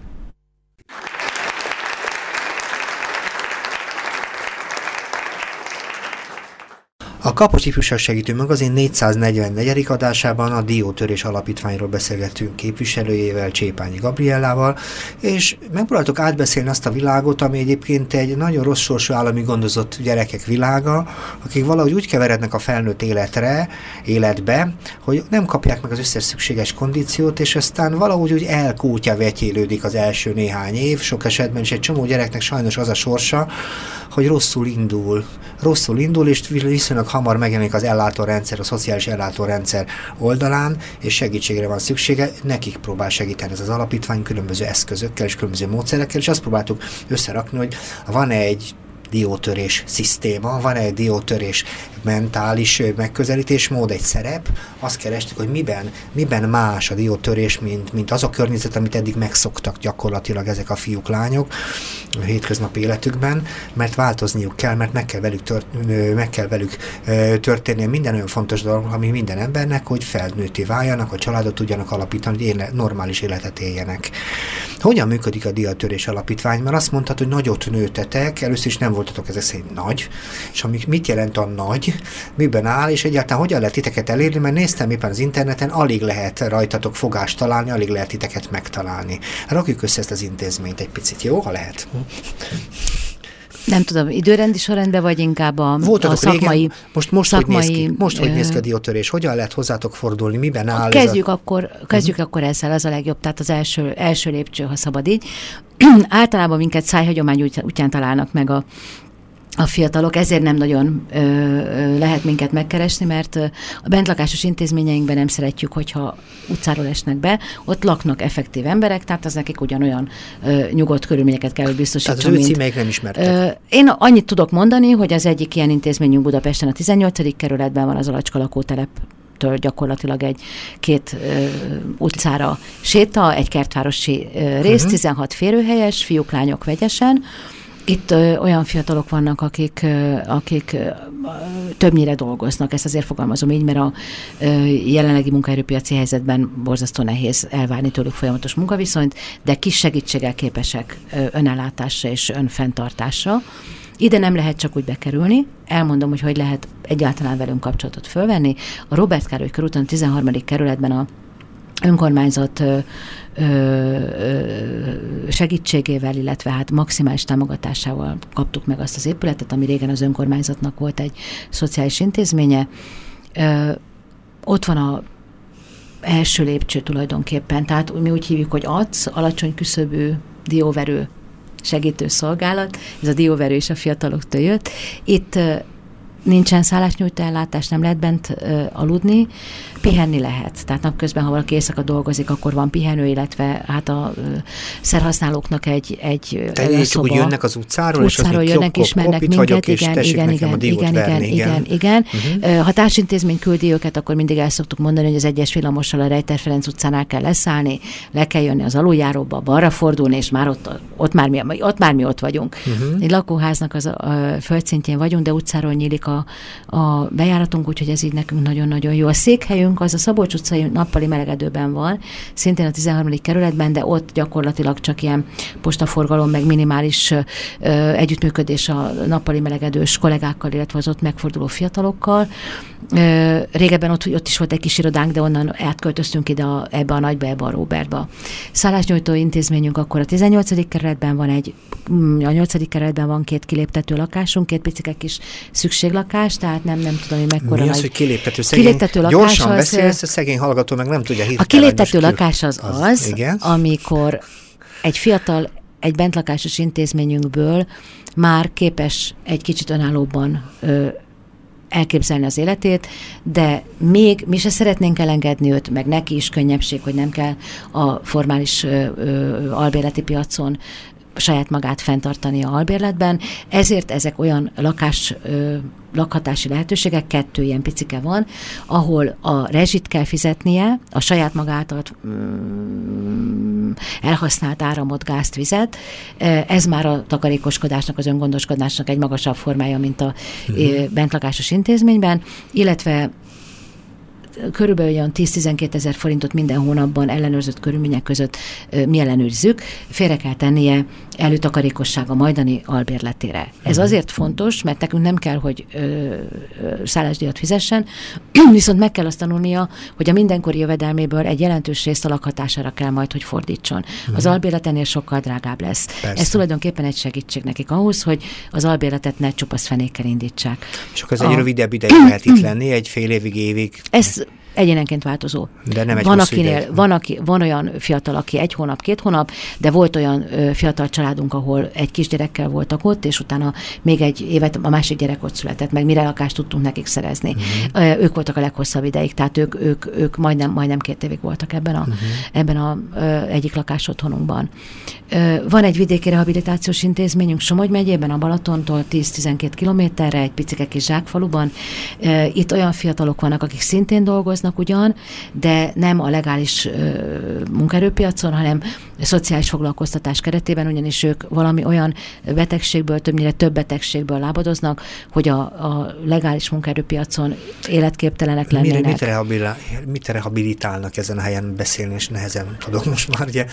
A Kapos Ifjúság Segítő Magazin 444. adásában a Diótörés Alapítványról beszélgettünk képviselőjével, Csépányi Gabriellával, és megpróbáltuk átbeszélni azt a világot, ami egyébként egy nagyon rossz sorsú állami gondozott gyerekek világa, akik valahogy úgy keverednek a felnőtt életre, életbe, hogy nem kapják meg az összes szükséges kondíciót, és aztán valahogy úgy elkútja vetyélődik az első néhány év, sok esetben is egy csomó gyereknek sajnos az a sorsa, hogy rosszul indul. Rosszul indul, és viszonylag hamar megjelenik az ellátórendszer, a szociális ellátórendszer oldalán, és segítségre van szüksége. Nekik próbál segíteni ez az alapítvány különböző eszközökkel és különböző módszerekkel, és azt próbáltuk összerakni, hogy van egy diótörés szisztéma, van egy diótörés mentális megközelítésmód, egy szerep, azt kerestük, hogy miben, miben más a diótörés, mint, mint az a környezet, amit eddig megszoktak gyakorlatilag ezek a fiúk, lányok a hétköznapi életükben, mert változniuk kell, mert meg kell velük, tört, meg kell velük történnie minden olyan fontos dolog, ami minden embernek, hogy felnőtté váljanak, hogy családot tudjanak alapítani, hogy éle, normális életet éljenek. Hogyan működik a diótörés alapítvány? Mert azt mondtad, hogy nagyot nőtetek, először is nem voltatok ezek szerint nagy, és amik mit jelent a nagy, miben áll, és egyáltalán hogyan lehet titeket elérni, mert néztem éppen az interneten, alig lehet rajtatok fogást találni, alig lehet titeket megtalálni. Rakjuk össze ezt az intézményt egy picit, jó, ha lehet? Nem tudom, időrendi sorrendben, vagy inkább a, a szakmai... Régen, most, most, szakmai, hogy néz ki, most hogy néz ki a diótörés? Hogyan lehet hozzátok fordulni? Miben áll kezdjük ez a... akkor, kezdjük uh-huh. akkor ezzel, az a legjobb, tehát az első, első lépcső, ha szabad így. [CLEARS THROAT] Általában minket szájhagyomány útján találnak meg a a fiatalok, ezért nem nagyon ö, ö, lehet minket megkeresni, mert a bentlakásos intézményeinkben nem szeretjük, hogyha utcáról esnek be, ott laknak effektív emberek, tehát az nekik ugyanolyan ö, nyugodt körülményeket kell, hogy biztosítson. Tehát az ő címeik nem ismertek. Én annyit tudok mondani, hogy az egyik ilyen intézményünk Budapesten a 18. kerületben van az Alacska lakótelep től gyakorlatilag egy két ö, utcára séta, egy kertvárosi ö, rész, uh-huh. 16 férőhelyes, fiúk, lányok vegyesen, itt ö, olyan fiatalok vannak, akik, ö, akik ö, többnyire dolgoznak, ezt azért fogalmazom így, mert a ö, jelenlegi munkaerőpiaci helyzetben borzasztó nehéz elvárni tőlük folyamatos munkaviszonyt, de kis segítséggel képesek ö, önellátásra és önfenntartásra. Ide nem lehet csak úgy bekerülni, elmondom, hogy hogy lehet egyáltalán velünk kapcsolatot fölvenni. A Robert Károly körúton 13. kerületben a önkormányzat segítségével, illetve hát maximális támogatásával kaptuk meg azt az épületet, ami régen az önkormányzatnak volt egy szociális intézménye. Ott van a első lépcső tulajdonképpen, tehát mi úgy hívjuk, hogy ACS, alacsony küszöbű dióverő segítő szolgálat, ez a dióverő is a fiataloktól jött. Itt nincsen szállásnyújtó ellátás, nem lehet bent ö, aludni, pihenni lehet. Tehát napközben, ha valaki éjszaka dolgozik, akkor van pihenő, illetve hát a ö, szerhasználóknak egy, egy Tehát szoba. úgy jönnek az utcáról, utcáról és jönnek, kop, ismernek minket, igen, és igen, igen, igen, igen, igen, igen, igen, uh-huh. Ha társintézmény küldi őket, akkor mindig el szoktuk mondani, hogy az egyes villamossal a Rejter Ferenc utcánál kell leszállni, le kell jönni az aluljáróba, balra fordulni, és már ott, ott, már, mi, ott már mi ott vagyunk. Uh-huh. Egy lakóháznak az a, a földszintjén vagyunk, de utcáról nyílik a, a bejáratunk, úgyhogy ez így nekünk nagyon-nagyon jó. A székhelyünk az a Szabolcs utcai nappali melegedőben van, szintén a 13. kerületben, de ott gyakorlatilag csak ilyen postaforgalom, meg minimális ö, együttműködés a nappali melegedős kollégákkal, illetve az ott megforduló fiatalokkal. Ö, régebben ott, ott is volt egy kis irodánk, de onnan átköltöztünk ide a, ebbe a nagyba, ebbe a Robertba. Szállásnyújtó intézményünk akkor a 18. kerületben van egy, mm, a 8. kerületben van két kiléptető lakásunk, két picike kis szükséglakás, tehát nem, nem tudom, hogy mekkora Mi az, nagy... hogy kiléptető szegény? Kiléptető lakás Gyorsan az, beszélsz, a szegény hallgató meg nem tudja A kiléptető lakás az az, az igen? amikor egy fiatal egy bentlakásos intézményünkből már képes egy kicsit önállóban ö, elképzelni az életét, de még mi se szeretnénk elengedni őt, meg neki is könnyebbség, hogy nem kell a formális ö, ö, albérleti piacon saját magát fenntartani a albérletben, ezért ezek olyan lakás ö, lakhatási lehetőségek, kettő ilyen picike van, ahol a rezsit kell fizetnie, a saját magát mm, elhasznált áramot, gázt, vizet. Ez már a takarékoskodásnak, az öngondoskodásnak egy magasabb formája, mint a uh-huh. bentlakásos intézményben, illetve körülbelül olyan 10-12 ezer forintot minden hónapban ellenőrzött körülmények között mi ellenőrizzük, félre kell tennie előtakarékossága majdani albérletére. Ez uh-huh. azért fontos, mert nekünk nem kell, hogy ö, ö, szállásdíjat fizessen, [CLEARS THROAT] viszont meg kell azt tanulnia, hogy a mindenkori jövedelméből egy jelentős részt a lakhatására kell majd, hogy fordítson. Uh-huh. Az albérletenél sokkal drágább lesz. Persze. Ez tulajdonképpen egy segítség nekik ahhoz, hogy az albérletet ne csupasz fenékkel indítsák. Akkor ez a... egy rövidebb ideig lehet itt lenni, egy fél évig, évig. Ez egyénenként változó. De nem egy van, akinél, van, aki, van olyan fiatal, aki egy hónap, két hónap, de volt olyan ö, fiatal családunk, ahol egy kisgyerekkel voltak ott, és utána még egy évet a másik gyerek ott született, meg mire lakást tudtunk nekik szerezni. Uh-huh. Ö, ők voltak a leghosszabb ideig, tehát ők, ők, ők majdnem, majdnem két évig voltak ebben a, uh-huh. ebben a ö, egyik lakás otthonunkban. Ö, van egy vidéki rehabilitációs intézményünk Somogy megyében, a Balatontól 10-12 kilométerre, egy picike kis zsákfaluban. Ö, itt olyan fiatalok vannak, akik szintén dolgoznak, dolgoznak ugyan, de nem a legális munkaerőpiacon, hanem szociális foglalkoztatás keretében, ugyanis ők valami olyan betegségből, többnyire több betegségből lábadoznak, hogy a, a legális munkaerőpiacon életképtelenek lennének. Mit, rehabil, mit rehabilitálnak ezen a helyen beszélni, és nehezen tudok most már, ugye,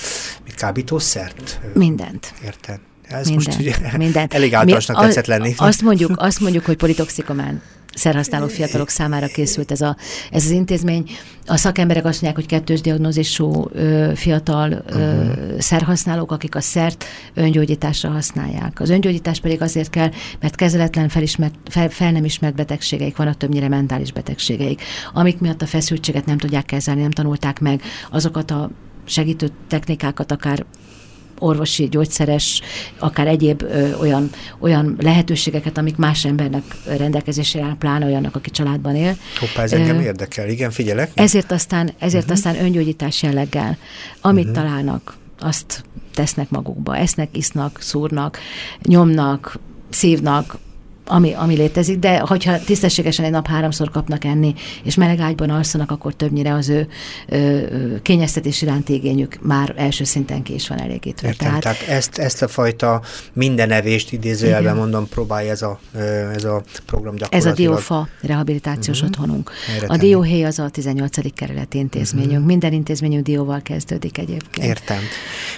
mit kábítószert? Mindent. Érted? Ez minden, most ugye minden. elég általánosnak tetszett lenni. Azt mondjuk, azt mondjuk, hogy politoxikomán szerhasználó fiatalok számára készült ez, a, ez az intézmény. A szakemberek azt mondják, hogy kettős diagnózisú fiatal uh-huh. szerhasználók, akik a szert öngyógyításra használják. Az öngyógyítás pedig azért kell, mert kezeletlen felismert, fel, fel nem ismert betegségeik vannak, többnyire mentális betegségeik, amik miatt a feszültséget nem tudják kezelni, nem tanulták meg azokat a segítő technikákat, akár orvosi, gyógyszeres, akár egyéb ö, olyan, olyan lehetőségeket, amik más embernek rendelkezésére áll, pláne olyannak, aki családban él. Hoppá, ez engem érdekel. Igen, figyelek. Ezért aztán, ezért uh-huh. aztán öngyógyítás jelleggel, amit uh-huh. találnak, azt tesznek magukba. Esznek, isznak, szúrnak, nyomnak, szívnak, ami, ami létezik, de hogyha tisztességesen egy nap háromszor kapnak enni, és meleg ágyban alszanak, akkor többnyire az ő ö, kényeztetés iránti igényük már első szinten ki is van elégítve. Értem, tehát, tehát ezt, ezt a fajta mindenevést idézőjelben mondom, próbálja ez a, ez a program gyakorlatilag. Ez a Diófa rehabilitációs uh-huh. otthonunk. A Dióhéj az a 18. kerületi intézményünk. Uh-huh. Minden intézményünk dióval kezdődik egyébként. Értem.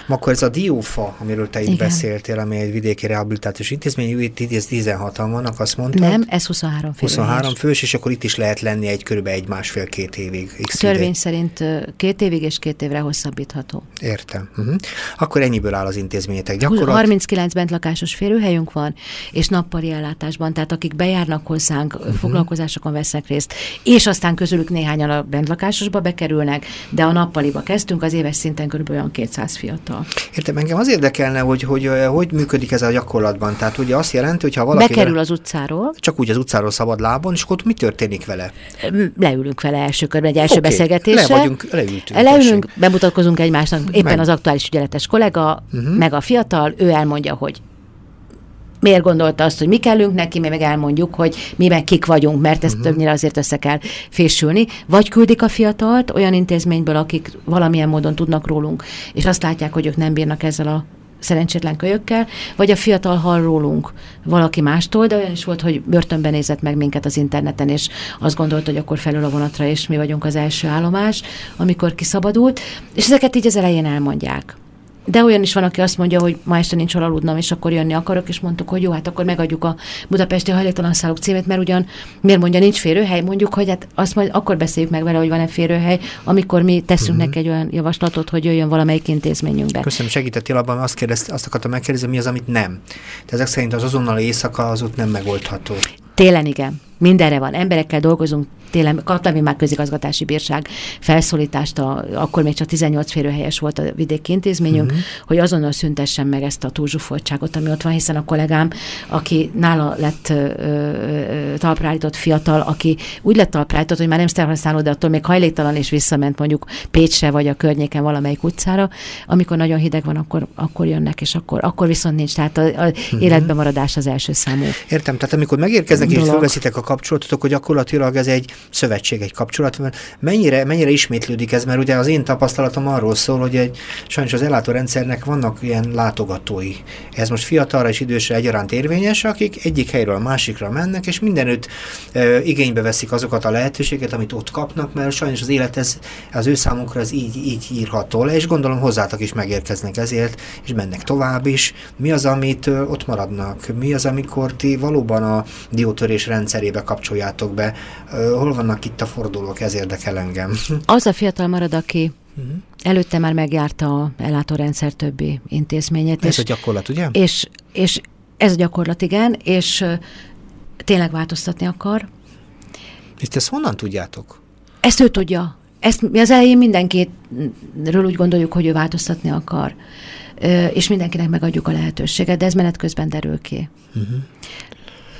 Akkor ez a Diófa, amiről te itt beszéltél, ami egy vidéki rehabilitációs intézmény, itt 16-an van, vannak, azt mondtad? Nem, ez 23 fő. 23 fős, és akkor itt is lehet lenni egy körülbelül egy másfél-két évig. X Törvény ide. szerint két évig és két évre hosszabbítható. Értem. Uh-huh. Akkor ennyiből áll az intézményetek. Gyakorlat... 39 bentlakásos férőhelyünk van, és nappali ellátásban, tehát akik bejárnak hozzánk, uh-huh. foglalkozásokon vesznek részt, és aztán közülük néhányan a bentlakásosba bekerülnek, de a nappaliba kezdtünk, az éves szinten olyan 200 fiatal. Értem, engem az érdekelne, hogy hogy, hogy működik ez a gyakorlatban. Tehát ugye azt jelenti, hogy ha valaki... Bekerül az utcáról. Csak úgy az utcáról szabad lábon, és akkor mi történik vele? Leülünk vele első körben, egy első okay. beszélgetésre. Le vagyunk, leültünk. Leülünk, tessék. bemutatkozunk egymásnak, éppen meg. az aktuális ügyeletes kollega, uh-huh. meg a fiatal, ő elmondja, hogy miért gondolta azt, hogy mi kellünk neki, mi meg elmondjuk, hogy mi meg kik vagyunk, mert ezt uh-huh. többnyire azért össze kell fésülni. Vagy küldik a fiatalt olyan intézményből, akik valamilyen módon tudnak rólunk, és azt látják, hogy ők nem bírnak ezzel a szerencsétlen kölyökkel, vagy a fiatal hall rólunk valaki mástól, de olyan is volt, hogy börtönben nézett meg minket az interneten, és azt gondolta, hogy akkor felül a vonatra, és mi vagyunk az első állomás, amikor kiszabadult, és ezeket így az elején elmondják. De olyan is van, aki azt mondja, hogy ma este nincs hol aludnom, és akkor jönni akarok, és mondtuk, hogy jó, hát akkor megadjuk a budapesti hajléktalan szállók címét, mert ugyan miért mondja, nincs férőhely, mondjuk, hogy hát azt majd akkor beszéljük meg vele, hogy van-e férőhely, amikor mi teszünk uh-huh. neki egy olyan javaslatot, hogy jöjjön valamelyik intézményünkbe. Köszönöm, segítettél abban, azt, kérdezt, azt akartam megkérdezni, mi az, amit nem. Tehát ezek szerint az azonnali éjszaka az ott nem megoldható. Télen igen. Mindenre van. Emberekkel dolgozunk, télen kaptam én már közigazgatási bírság felszólítást, a, akkor még csak 18 férőhelyes volt a vidéki intézményünk, uh-huh. hogy azonnal szüntessen meg ezt a túlzsúfoltságot, ami ott van, hiszen a kollégám, aki nála lett ö, fiatal, aki úgy lett talprállított, hogy már nem szerhasználó, de attól még hajléktalan és visszament mondjuk Pécsre vagy a környéken valamelyik utcára, amikor nagyon hideg van, akkor, akkor jönnek, és akkor, akkor viszont nincs. Tehát a, a uh-huh. életben maradás az első számú. Értem, tehát amikor megérkeznek dolog. és fölveszitek a kapcsolatotok, hogy gyakorlatilag ez egy szövetség, egy kapcsolat. Mennyire, mennyire ismétlődik ez, mert ugye az én tapasztalatom arról szól, hogy egy, sajnos az ellátórendszernek vannak ilyen látogatói. Ez most fiatalra és idősre egyaránt érvényes, akik egyik helyről a másikra mennek, és mindenütt e, igénybe veszik azokat a lehetőséget, amit ott kapnak, mert sajnos az élet ez, az ő számukra ez így, így írható le, és gondolom hozzátok is megérkeznek ezért, és mennek tovább is. Mi az, amit ott maradnak? Mi az, amikor ti valóban a diótörés rendszerébe kapcsoljátok be. Hol vannak itt a fordulók? Ez érdekel engem. [LAUGHS] Az a fiatal marad, aki uh-huh. előtte már megjárta a ellátórendszer többi intézményét. Ez és, a gyakorlat, ugye? És, és ez a gyakorlat, igen, és tényleg változtatni akar. És ezt honnan tudjátok? Ezt ő tudja. Ezt mi az elején mindenkiről úgy gondoljuk, hogy ő változtatni akar. És mindenkinek megadjuk a lehetőséget, de ez menet közben derül ki. Uh-huh.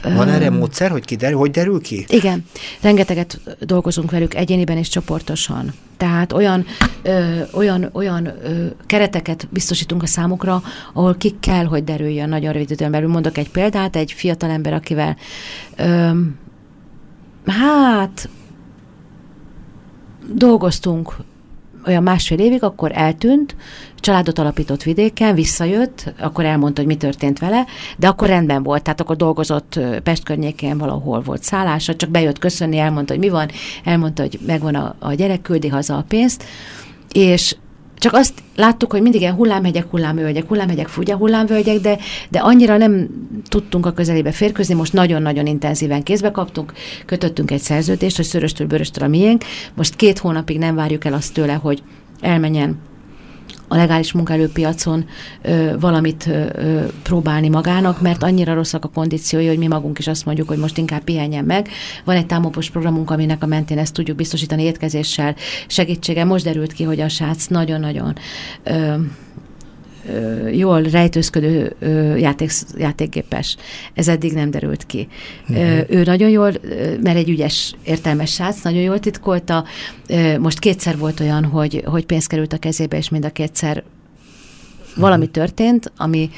Van erre módszer, hogy kiderül, hogy derül ki? Igen, rengeteget dolgozunk velük egyéniben és csoportosan. Tehát olyan, ö, olyan, olyan ö, kereteket biztosítunk a számukra, ahol ki kell, hogy derüljön nagyon rövid időn belül. Mondok egy példát, egy fiatal ember, akivel ö, hát dolgoztunk olyan másfél évig, akkor eltűnt, családot alapított vidéken, visszajött, akkor elmondta, hogy mi történt vele, de akkor rendben volt, tehát akkor dolgozott Pest környékén valahol volt szállása, csak bejött köszönni, elmondta, hogy mi van, elmondta, hogy megvan a, a gyerek, küldi haza a pénzt, és csak azt láttuk, hogy mindig ilyen hullámhegyek, hullámvölgyek, hullámhegyek, fúgya hullámvölgyek, de, de annyira nem tudtunk a közelébe férkőzni, most nagyon-nagyon intenzíven kézbe kaptunk, kötöttünk egy szerződést, hogy szöröstől, bőröstől a miénk, most két hónapig nem várjuk el azt tőle, hogy elmenjen a legális munkaerőpiacon ö, valamit ö, próbálni magának, mert annyira rosszak a kondíciói, hogy mi magunk is azt mondjuk, hogy most inkább pihenjen meg. Van egy támopos programunk, aminek a mentén ezt tudjuk biztosítani étkezéssel, segítséggel. Most derült ki, hogy a srác nagyon-nagyon jól rejtőzködő játék, játékgépes. Ez eddig nem derült ki. Uh-huh. Ő nagyon jól, mert egy ügyes, értelmes srác, nagyon jól titkolta. Most kétszer volt olyan, hogy, hogy pénz került a kezébe, és mind a kétszer valami történt, ami,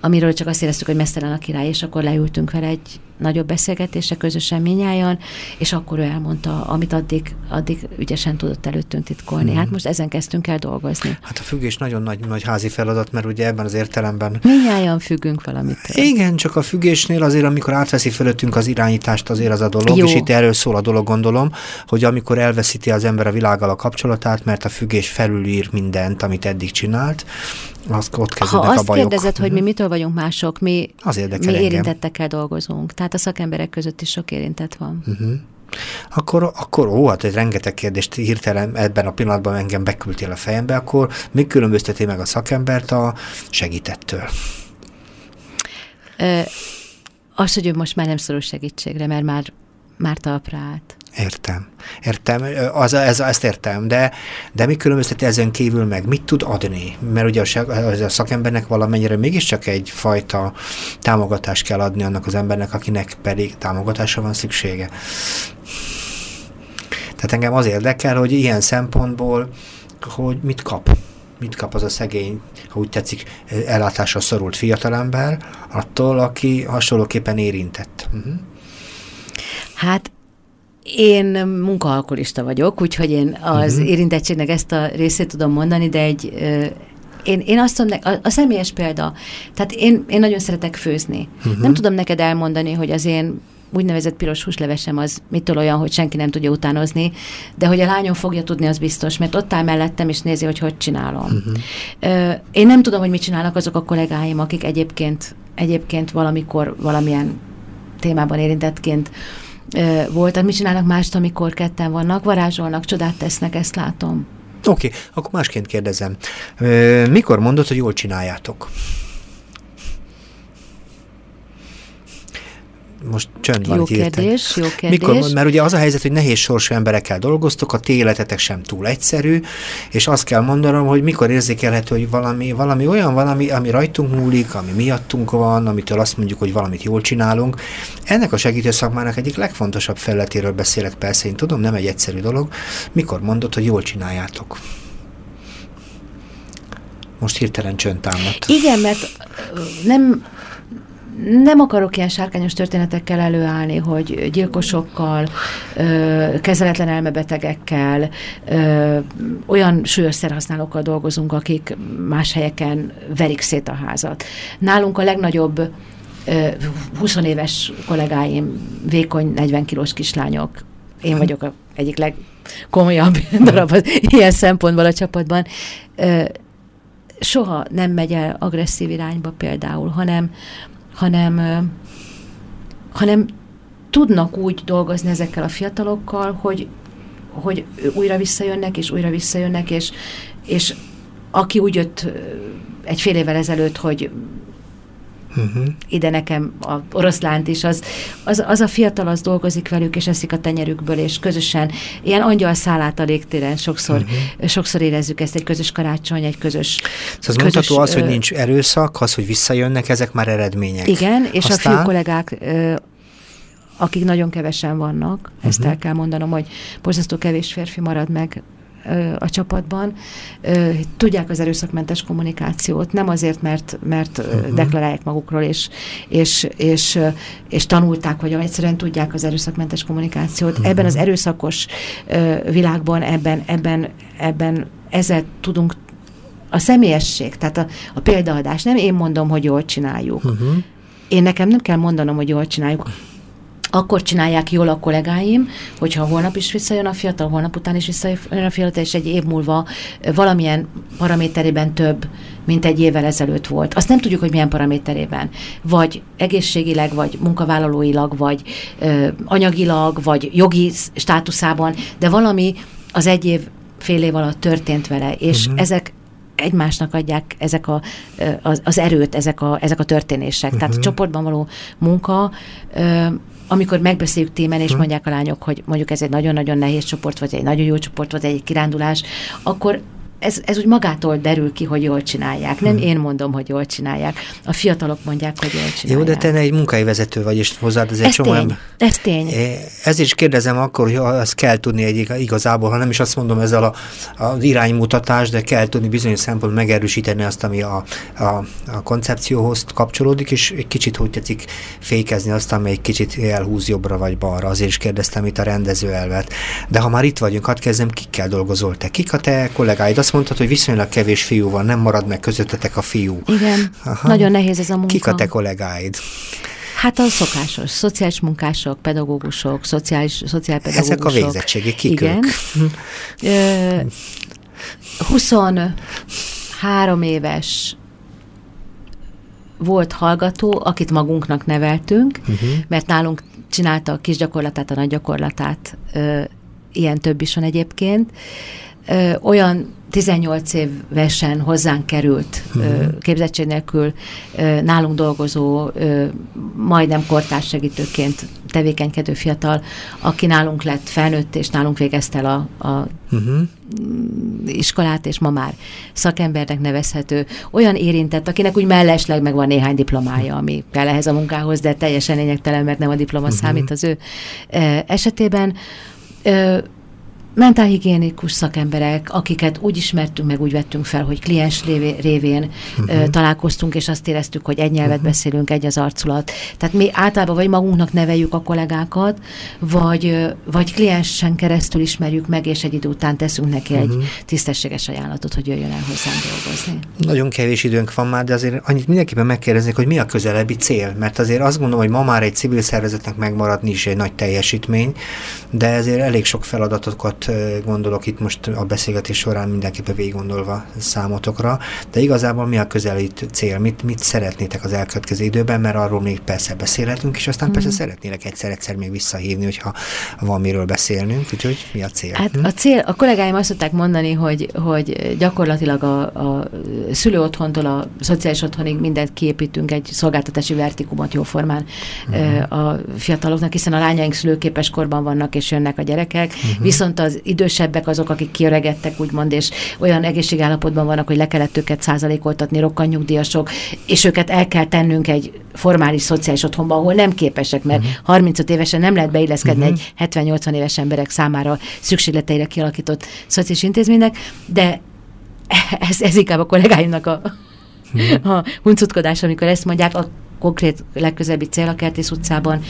amiről csak azt éreztük, hogy mesztelen a király, és akkor leültünk vele egy nagyobb beszélgetése közösen minnyáján, és akkor ő elmondta, amit addig, addig ügyesen tudott előttünk titkolni. Hmm. Hát most ezen kezdtünk el dolgozni. Hát a függés nagyon nagy, nagy házi feladat, mert ugye ebben az értelemben... Minnyáján függünk valamit. Igen, csak a függésnél azért, amikor átveszi fölöttünk az irányítást, azért az a dolog, Jó. és itt erről szól a dolog, gondolom, hogy amikor elveszíti az ember a világgal a kapcsolatát, mert a függés felülír mindent, amit eddig csinált, az ott ha a bajok. Ha azt kérdezed, hogy mi mitől vagyunk mások, mi, az mi érintettekkel dolgozunk. Tehát a szakemberek között is sok érintett van. Uh-huh. Akkor, akkor ó, hát egy rengeteg kérdést hirtelen ebben a pillanatban engem beküldtél a fejembe, akkor mi különbözteti meg a szakembert a segítettől? Ö, az, hogy ő most már nem szorul segítségre, mert már, már talpra állt. Értem. Értem, az, ez, ezt értem, de, de mi különbözteti ezen kívül meg? Mit tud adni? Mert ugye a, a szakembernek valamennyire mégiscsak egyfajta támogatást kell adni annak az embernek, akinek pedig támogatásra van szüksége. Tehát engem az érdekel, hogy ilyen szempontból, hogy mit kap mit kap az a szegény, ha úgy tetszik, ellátásra szorult fiatalember, attól, aki hasonlóképpen érintett. Uh-huh. Hát én munkaalkoholista vagyok, úgyhogy én az uh-huh. érintettségnek ezt a részét tudom mondani, de egy én, én azt tudom, a, a személyes példa, tehát én, én nagyon szeretek főzni. Uh-huh. Nem tudom neked elmondani, hogy az én úgynevezett piros húslevesem az mitől olyan, hogy senki nem tudja utánozni, de hogy a lányom fogja tudni, az biztos, mert ott áll mellettem, és nézi, hogy hogy csinálom. Uh-huh. Én nem tudom, hogy mit csinálnak azok a kollégáim, akik egyébként, egyébként valamikor valamilyen témában érintettként volt. Mit csinálnak mást, amikor ketten vannak? Varázsolnak, csodát tesznek, ezt látom. Oké, okay, akkor másként kérdezem. Mikor mondod, hogy jól csináljátok? Most csönd van Jó kérdés, jó kérdés. Mikor, mert ugye az a helyzet, hogy nehéz sorsú emberekkel dolgoztok, a ti életetek sem túl egyszerű, és azt kell mondanom, hogy mikor érzékelhető, hogy valami, valami olyan valami, ami rajtunk múlik, ami miattunk van, amitől azt mondjuk, hogy valamit jól csinálunk. Ennek a segítő szakmának egyik legfontosabb felletéről beszélek, persze én tudom, nem egy egyszerű dolog. Mikor mondod, hogy jól csináljátok? Most hirtelen csönd támadt. Igen, mert nem nem akarok ilyen sárkányos történetekkel előállni, hogy gyilkosokkal, kezeletlen elmebetegekkel, olyan súlyos szerhasználókkal dolgozunk, akik más helyeken verik szét a házat. Nálunk a legnagyobb ö, 20 éves kollégáim, vékony 40 kilós kislányok, én vagyok a egyik legkomolyabb [LAUGHS] darab az ilyen szempontból a csapatban, soha nem megy el agresszív irányba például, hanem, hanem, hanem tudnak úgy dolgozni ezekkel a fiatalokkal, hogy, hogy újra visszajönnek, és újra visszajönnek, és, és aki úgy jött egy fél évvel ezelőtt, hogy uh-huh. ide nekem a oroszlánt is, az, az, az a fiatal az dolgozik velük, és eszik a tenyerükből, és közösen ilyen angyal szállát a légtéren sokszor, uh-huh. sokszor érezzük ezt, egy közös karácsony, egy közös... Szóval az mutató az, hogy nincs erőszak, az, hogy visszajönnek, ezek már eredmények. Igen, és Aztán... a fiú kollégák akik nagyon kevesen vannak, uh-huh. ezt el kell mondanom, hogy borzasztó kevés férfi marad meg a csapatban tudják az erőszakmentes kommunikációt, nem azért, mert, mert uh-huh. deklarálják magukról, és, és, és, és tanulták, vagy egyszerűen tudják az erőszakmentes kommunikációt. Uh-huh. Ebben az erőszakos világban, ebben, ebben, ebben ezzel tudunk a személyesség, tehát a, a példaadás, nem én mondom, hogy jól csináljuk. Uh-huh. Én nekem nem kell mondanom, hogy jól csináljuk akkor csinálják jól a kollégáim, hogyha holnap is visszajön a fiatal, holnap után is visszajön a fiatal, és egy év múlva valamilyen paraméterében több, mint egy évvel ezelőtt volt. Azt nem tudjuk, hogy milyen paraméterében. Vagy egészségileg, vagy munkavállalóilag, vagy ö, anyagilag, vagy jogi státuszában, de valami az egy év, fél év alatt történt vele, és uh-huh. ezek egymásnak adják ezek a, az, az erőt, ezek a, ezek a történések. Uh-huh. Tehát a csoportban való munka ö, amikor megbeszéljük témen, és hm. mondják a lányok, hogy mondjuk ez egy nagyon-nagyon nehéz csoport, vagy egy nagyon jó csoport, vagy egy kirándulás, akkor ez, ez úgy magától derül ki, hogy jól csinálják. Nem hmm. én mondom, hogy jól csinálják. A fiatalok mondják, hogy jól csinálják. Jó, de te egy munkai vezető vagy, és hozzád ez egy csomó tény, ez tény. Ez is kérdezem akkor, hogy azt kell tudni egy igazából, ha nem is azt mondom ezzel a, az iránymutatás, de kell tudni bizonyos szempont megerősíteni azt, ami a, a, a koncepcióhoz kapcsolódik, és egy kicsit, hogy tetszik, fékezni azt, ami egy kicsit elhúz jobbra vagy balra. Azért is kérdeztem itt a rendező elvet. De ha már itt vagyunk, hadd kezdem, kikkel dolgozol te? Kik a te kollégáid? Azt mondtad, hogy viszonylag kevés fiú van, nem marad meg közöttetek a fiú. Igen, Aha. nagyon nehéz ez a munka. Kik a te kollégáid? Hát a szokásos, szociális munkások, pedagógusok, szociális, szociálpedagógusok. Ezek a végzettségi kik Igen. [LAUGHS] Ők? 23 éves volt hallgató, akit magunknak neveltünk, uh-huh. mert nálunk csinálta a kis gyakorlatát, a nagy gyakorlatát, ö, ilyen több is van egyébként. Ö, olyan 18 évesen hozzánk került uh-huh. képzettség nélkül nálunk dolgozó, majdnem kortárs segítőként tevékenykedő fiatal, aki nálunk lett felnőtt, és nálunk végezte el a, a uh-huh. iskolát, és ma már szakembernek nevezhető. Olyan érintett, akinek úgy mellesleg meg van néhány diplomája, ami kell ehhez a munkához, de teljesen lényegtelen, mert nem a diploma uh-huh. számít az ő esetében mentálhigiénikus szakemberek, akiket úgy ismertünk, meg úgy vettünk fel, hogy kliens révén uh-huh. találkoztunk, és azt éreztük, hogy egy nyelvet uh-huh. beszélünk, egy az arculat. Tehát mi általában vagy magunknak neveljük a kollégákat, vagy, vagy kliensen keresztül ismerjük meg, és egy idő után teszünk neki uh-huh. egy mhm. tisztességes ajánlatot, hogy jöjjön el hozzánk dolgozni. Nagyon kevés időnk van már, de azért annyit mindenképpen megkérdeznék, hogy mi a közelebbi cél, mert azért azt gondolom, hogy ma már egy civil szervezetnek megmaradni is egy nagy teljesítmény, de ezért elég sok feladatokat gondolok itt most a beszélgetés során mindenképpen végig gondolva számotokra, de igazából mi a közelít cél, mit, mit szeretnétek az elkövetkező időben, mert arról még persze beszélhetünk, és aztán mm. persze szeretnélek egyszer-egyszer még visszahívni, hogyha van miről beszélnünk, úgyhogy mi a cél? Hát hm? a cél, a kollégáim azt szokták mondani, hogy, hogy gyakorlatilag a, a szülő otthontól a szociális otthonig mindent kiépítünk egy szolgáltatási vertikumot jóformán mm. a fiataloknak, hiszen a lányaink szülőképes korban vannak, és jönnek a gyerekek, mm. viszont az idősebbek azok, akik kiöregettek, úgymond, és olyan egészségállapotban vannak, hogy le kellett őket százalékoltatni, rokkanyugdíjasok, és őket el kell tennünk egy formális szociális otthonba, ahol nem képesek, mert uh-huh. 35 évesen nem lehet beilleszkedni uh-huh. egy 70-80 éves emberek számára szükségleteire kialakított szociális intézménynek, de [LAUGHS] ez, ez inkább a kollégáimnak a, uh-huh. a huncutkodás, amikor ezt mondják, a konkrét legközelebbi cél a Kertész utcában.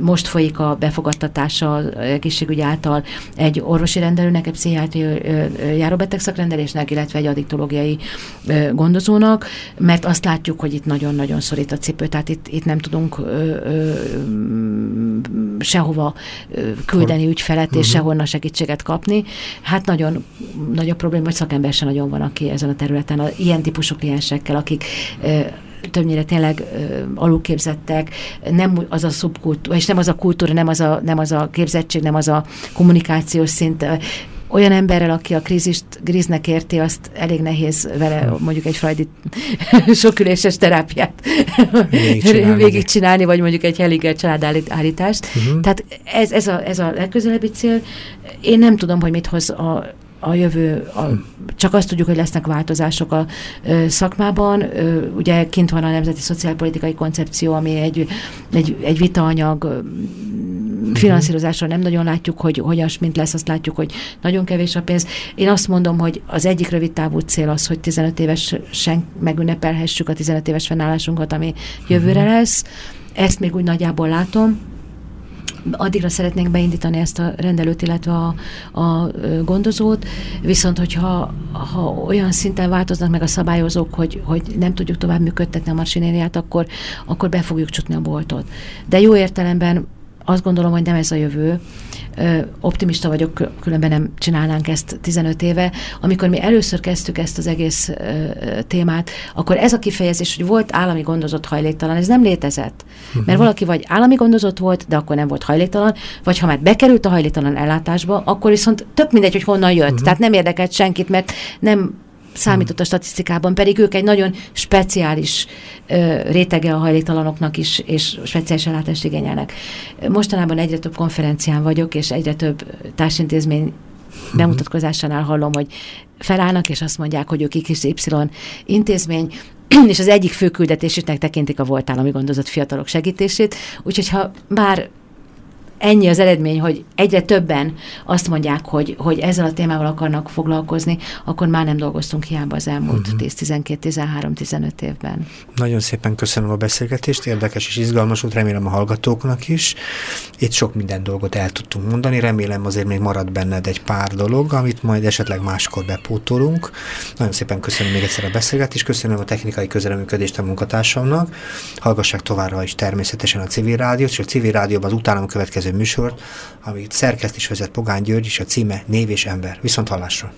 Most folyik a befogadtatása egészségügy által egy orvosi rendelőnek, egy pszichiátriai járóbeteg szakrendelésnek, illetve egy addiktológiai gondozónak, mert azt látjuk, hogy itt nagyon-nagyon szorít a cipő, tehát itt, itt nem tudunk ö, ö, sehova küldeni ügyfelet, és uh-huh. sehonnan segítséget kapni. Hát nagyon nagy a probléma, hogy szakember se nagyon van, aki ezen a területen, a, ilyen típusú kliensekkel, akik többnyire tényleg alulképzettek, nem az a szubkultúra, és nem az a kultúra, nem az a, nem az a képzettség, nem az a kommunikációs szint, olyan emberrel, aki a krízist gríznek érti, azt elég nehéz vele mondjuk egy frajdi [LAUGHS] soküléses terápiát [LAUGHS] végigcsinálni, vagy mondjuk egy Heliger családállítást. Uh-huh. Tehát ez, ez, a, ez a legközelebbi cél. Én nem tudom, hogy mit hoz a a jövő, a, csak azt tudjuk, hogy lesznek változások a ö, szakmában. Ö, ugye kint van a Nemzeti Szociálpolitikai Koncepció, ami egy, egy, egy vitaanyag, mhm. finanszírozásra nem nagyon látjuk, hogy hogyan, mint lesz, azt látjuk, hogy nagyon kevés a pénz. Én azt mondom, hogy az egyik rövid távú cél az, hogy 15 évesen megünnepelhessük a 15 éves fennállásunkat, ami jövőre mhm. lesz. Ezt még úgy nagyjából látom addigra szeretnénk beindítani ezt a rendelőt, illetve a, a gondozót, viszont hogyha ha olyan szinten változnak meg a szabályozók, hogy, hogy nem tudjuk tovább működtetni a masinériát, akkor, akkor be fogjuk csutni a boltot. De jó értelemben azt gondolom, hogy nem ez a jövő. Optimista vagyok, különben nem csinálnánk ezt 15 éve. Amikor mi először kezdtük ezt az egész témát, akkor ez a kifejezés, hogy volt állami gondozott hajléktalan, ez nem létezett. Uh-huh. Mert valaki vagy állami gondozott volt, de akkor nem volt hajléktalan, vagy ha már bekerült a hajléktalan ellátásba, akkor viszont tök mindegy, hogy honnan jött. Uh-huh. Tehát nem érdekelt senkit, mert nem számított a statisztikában, pedig ők egy nagyon speciális ö, rétege a hajléktalanoknak is, és speciális ellátást igényelnek. Mostanában egyre több konferencián vagyok, és egyre több társintézmény bemutatkozásánál hallom, hogy felállnak, és azt mondják, hogy ők XY intézmény, és az egyik fő küldetésüknek tekintik a volt állami gondozott fiatalok segítését. Úgyhogy ha bár ennyi az eredmény, hogy egyre többen azt mondják, hogy, hogy ezzel a témával akarnak foglalkozni, akkor már nem dolgoztunk hiába az elmúlt uh-huh. 10-12-13-15 évben. Nagyon szépen köszönöm a beszélgetést, érdekes és izgalmas volt, remélem a hallgatóknak is. Itt sok minden dolgot el tudtunk mondani, remélem azért még marad benned egy pár dolog, amit majd esetleg máskor bepótolunk. Nagyon szépen köszönöm még egyszer a beszélgetést, köszönöm a technikai közreműködést a munkatársamnak. Hallgassák továbbra is természetesen a civil rádiót, és a civil rádióban az utánam következő műsort, amit szerkeszt és vezet Pogány György, és a címe Név és Ember. Viszont hallásra!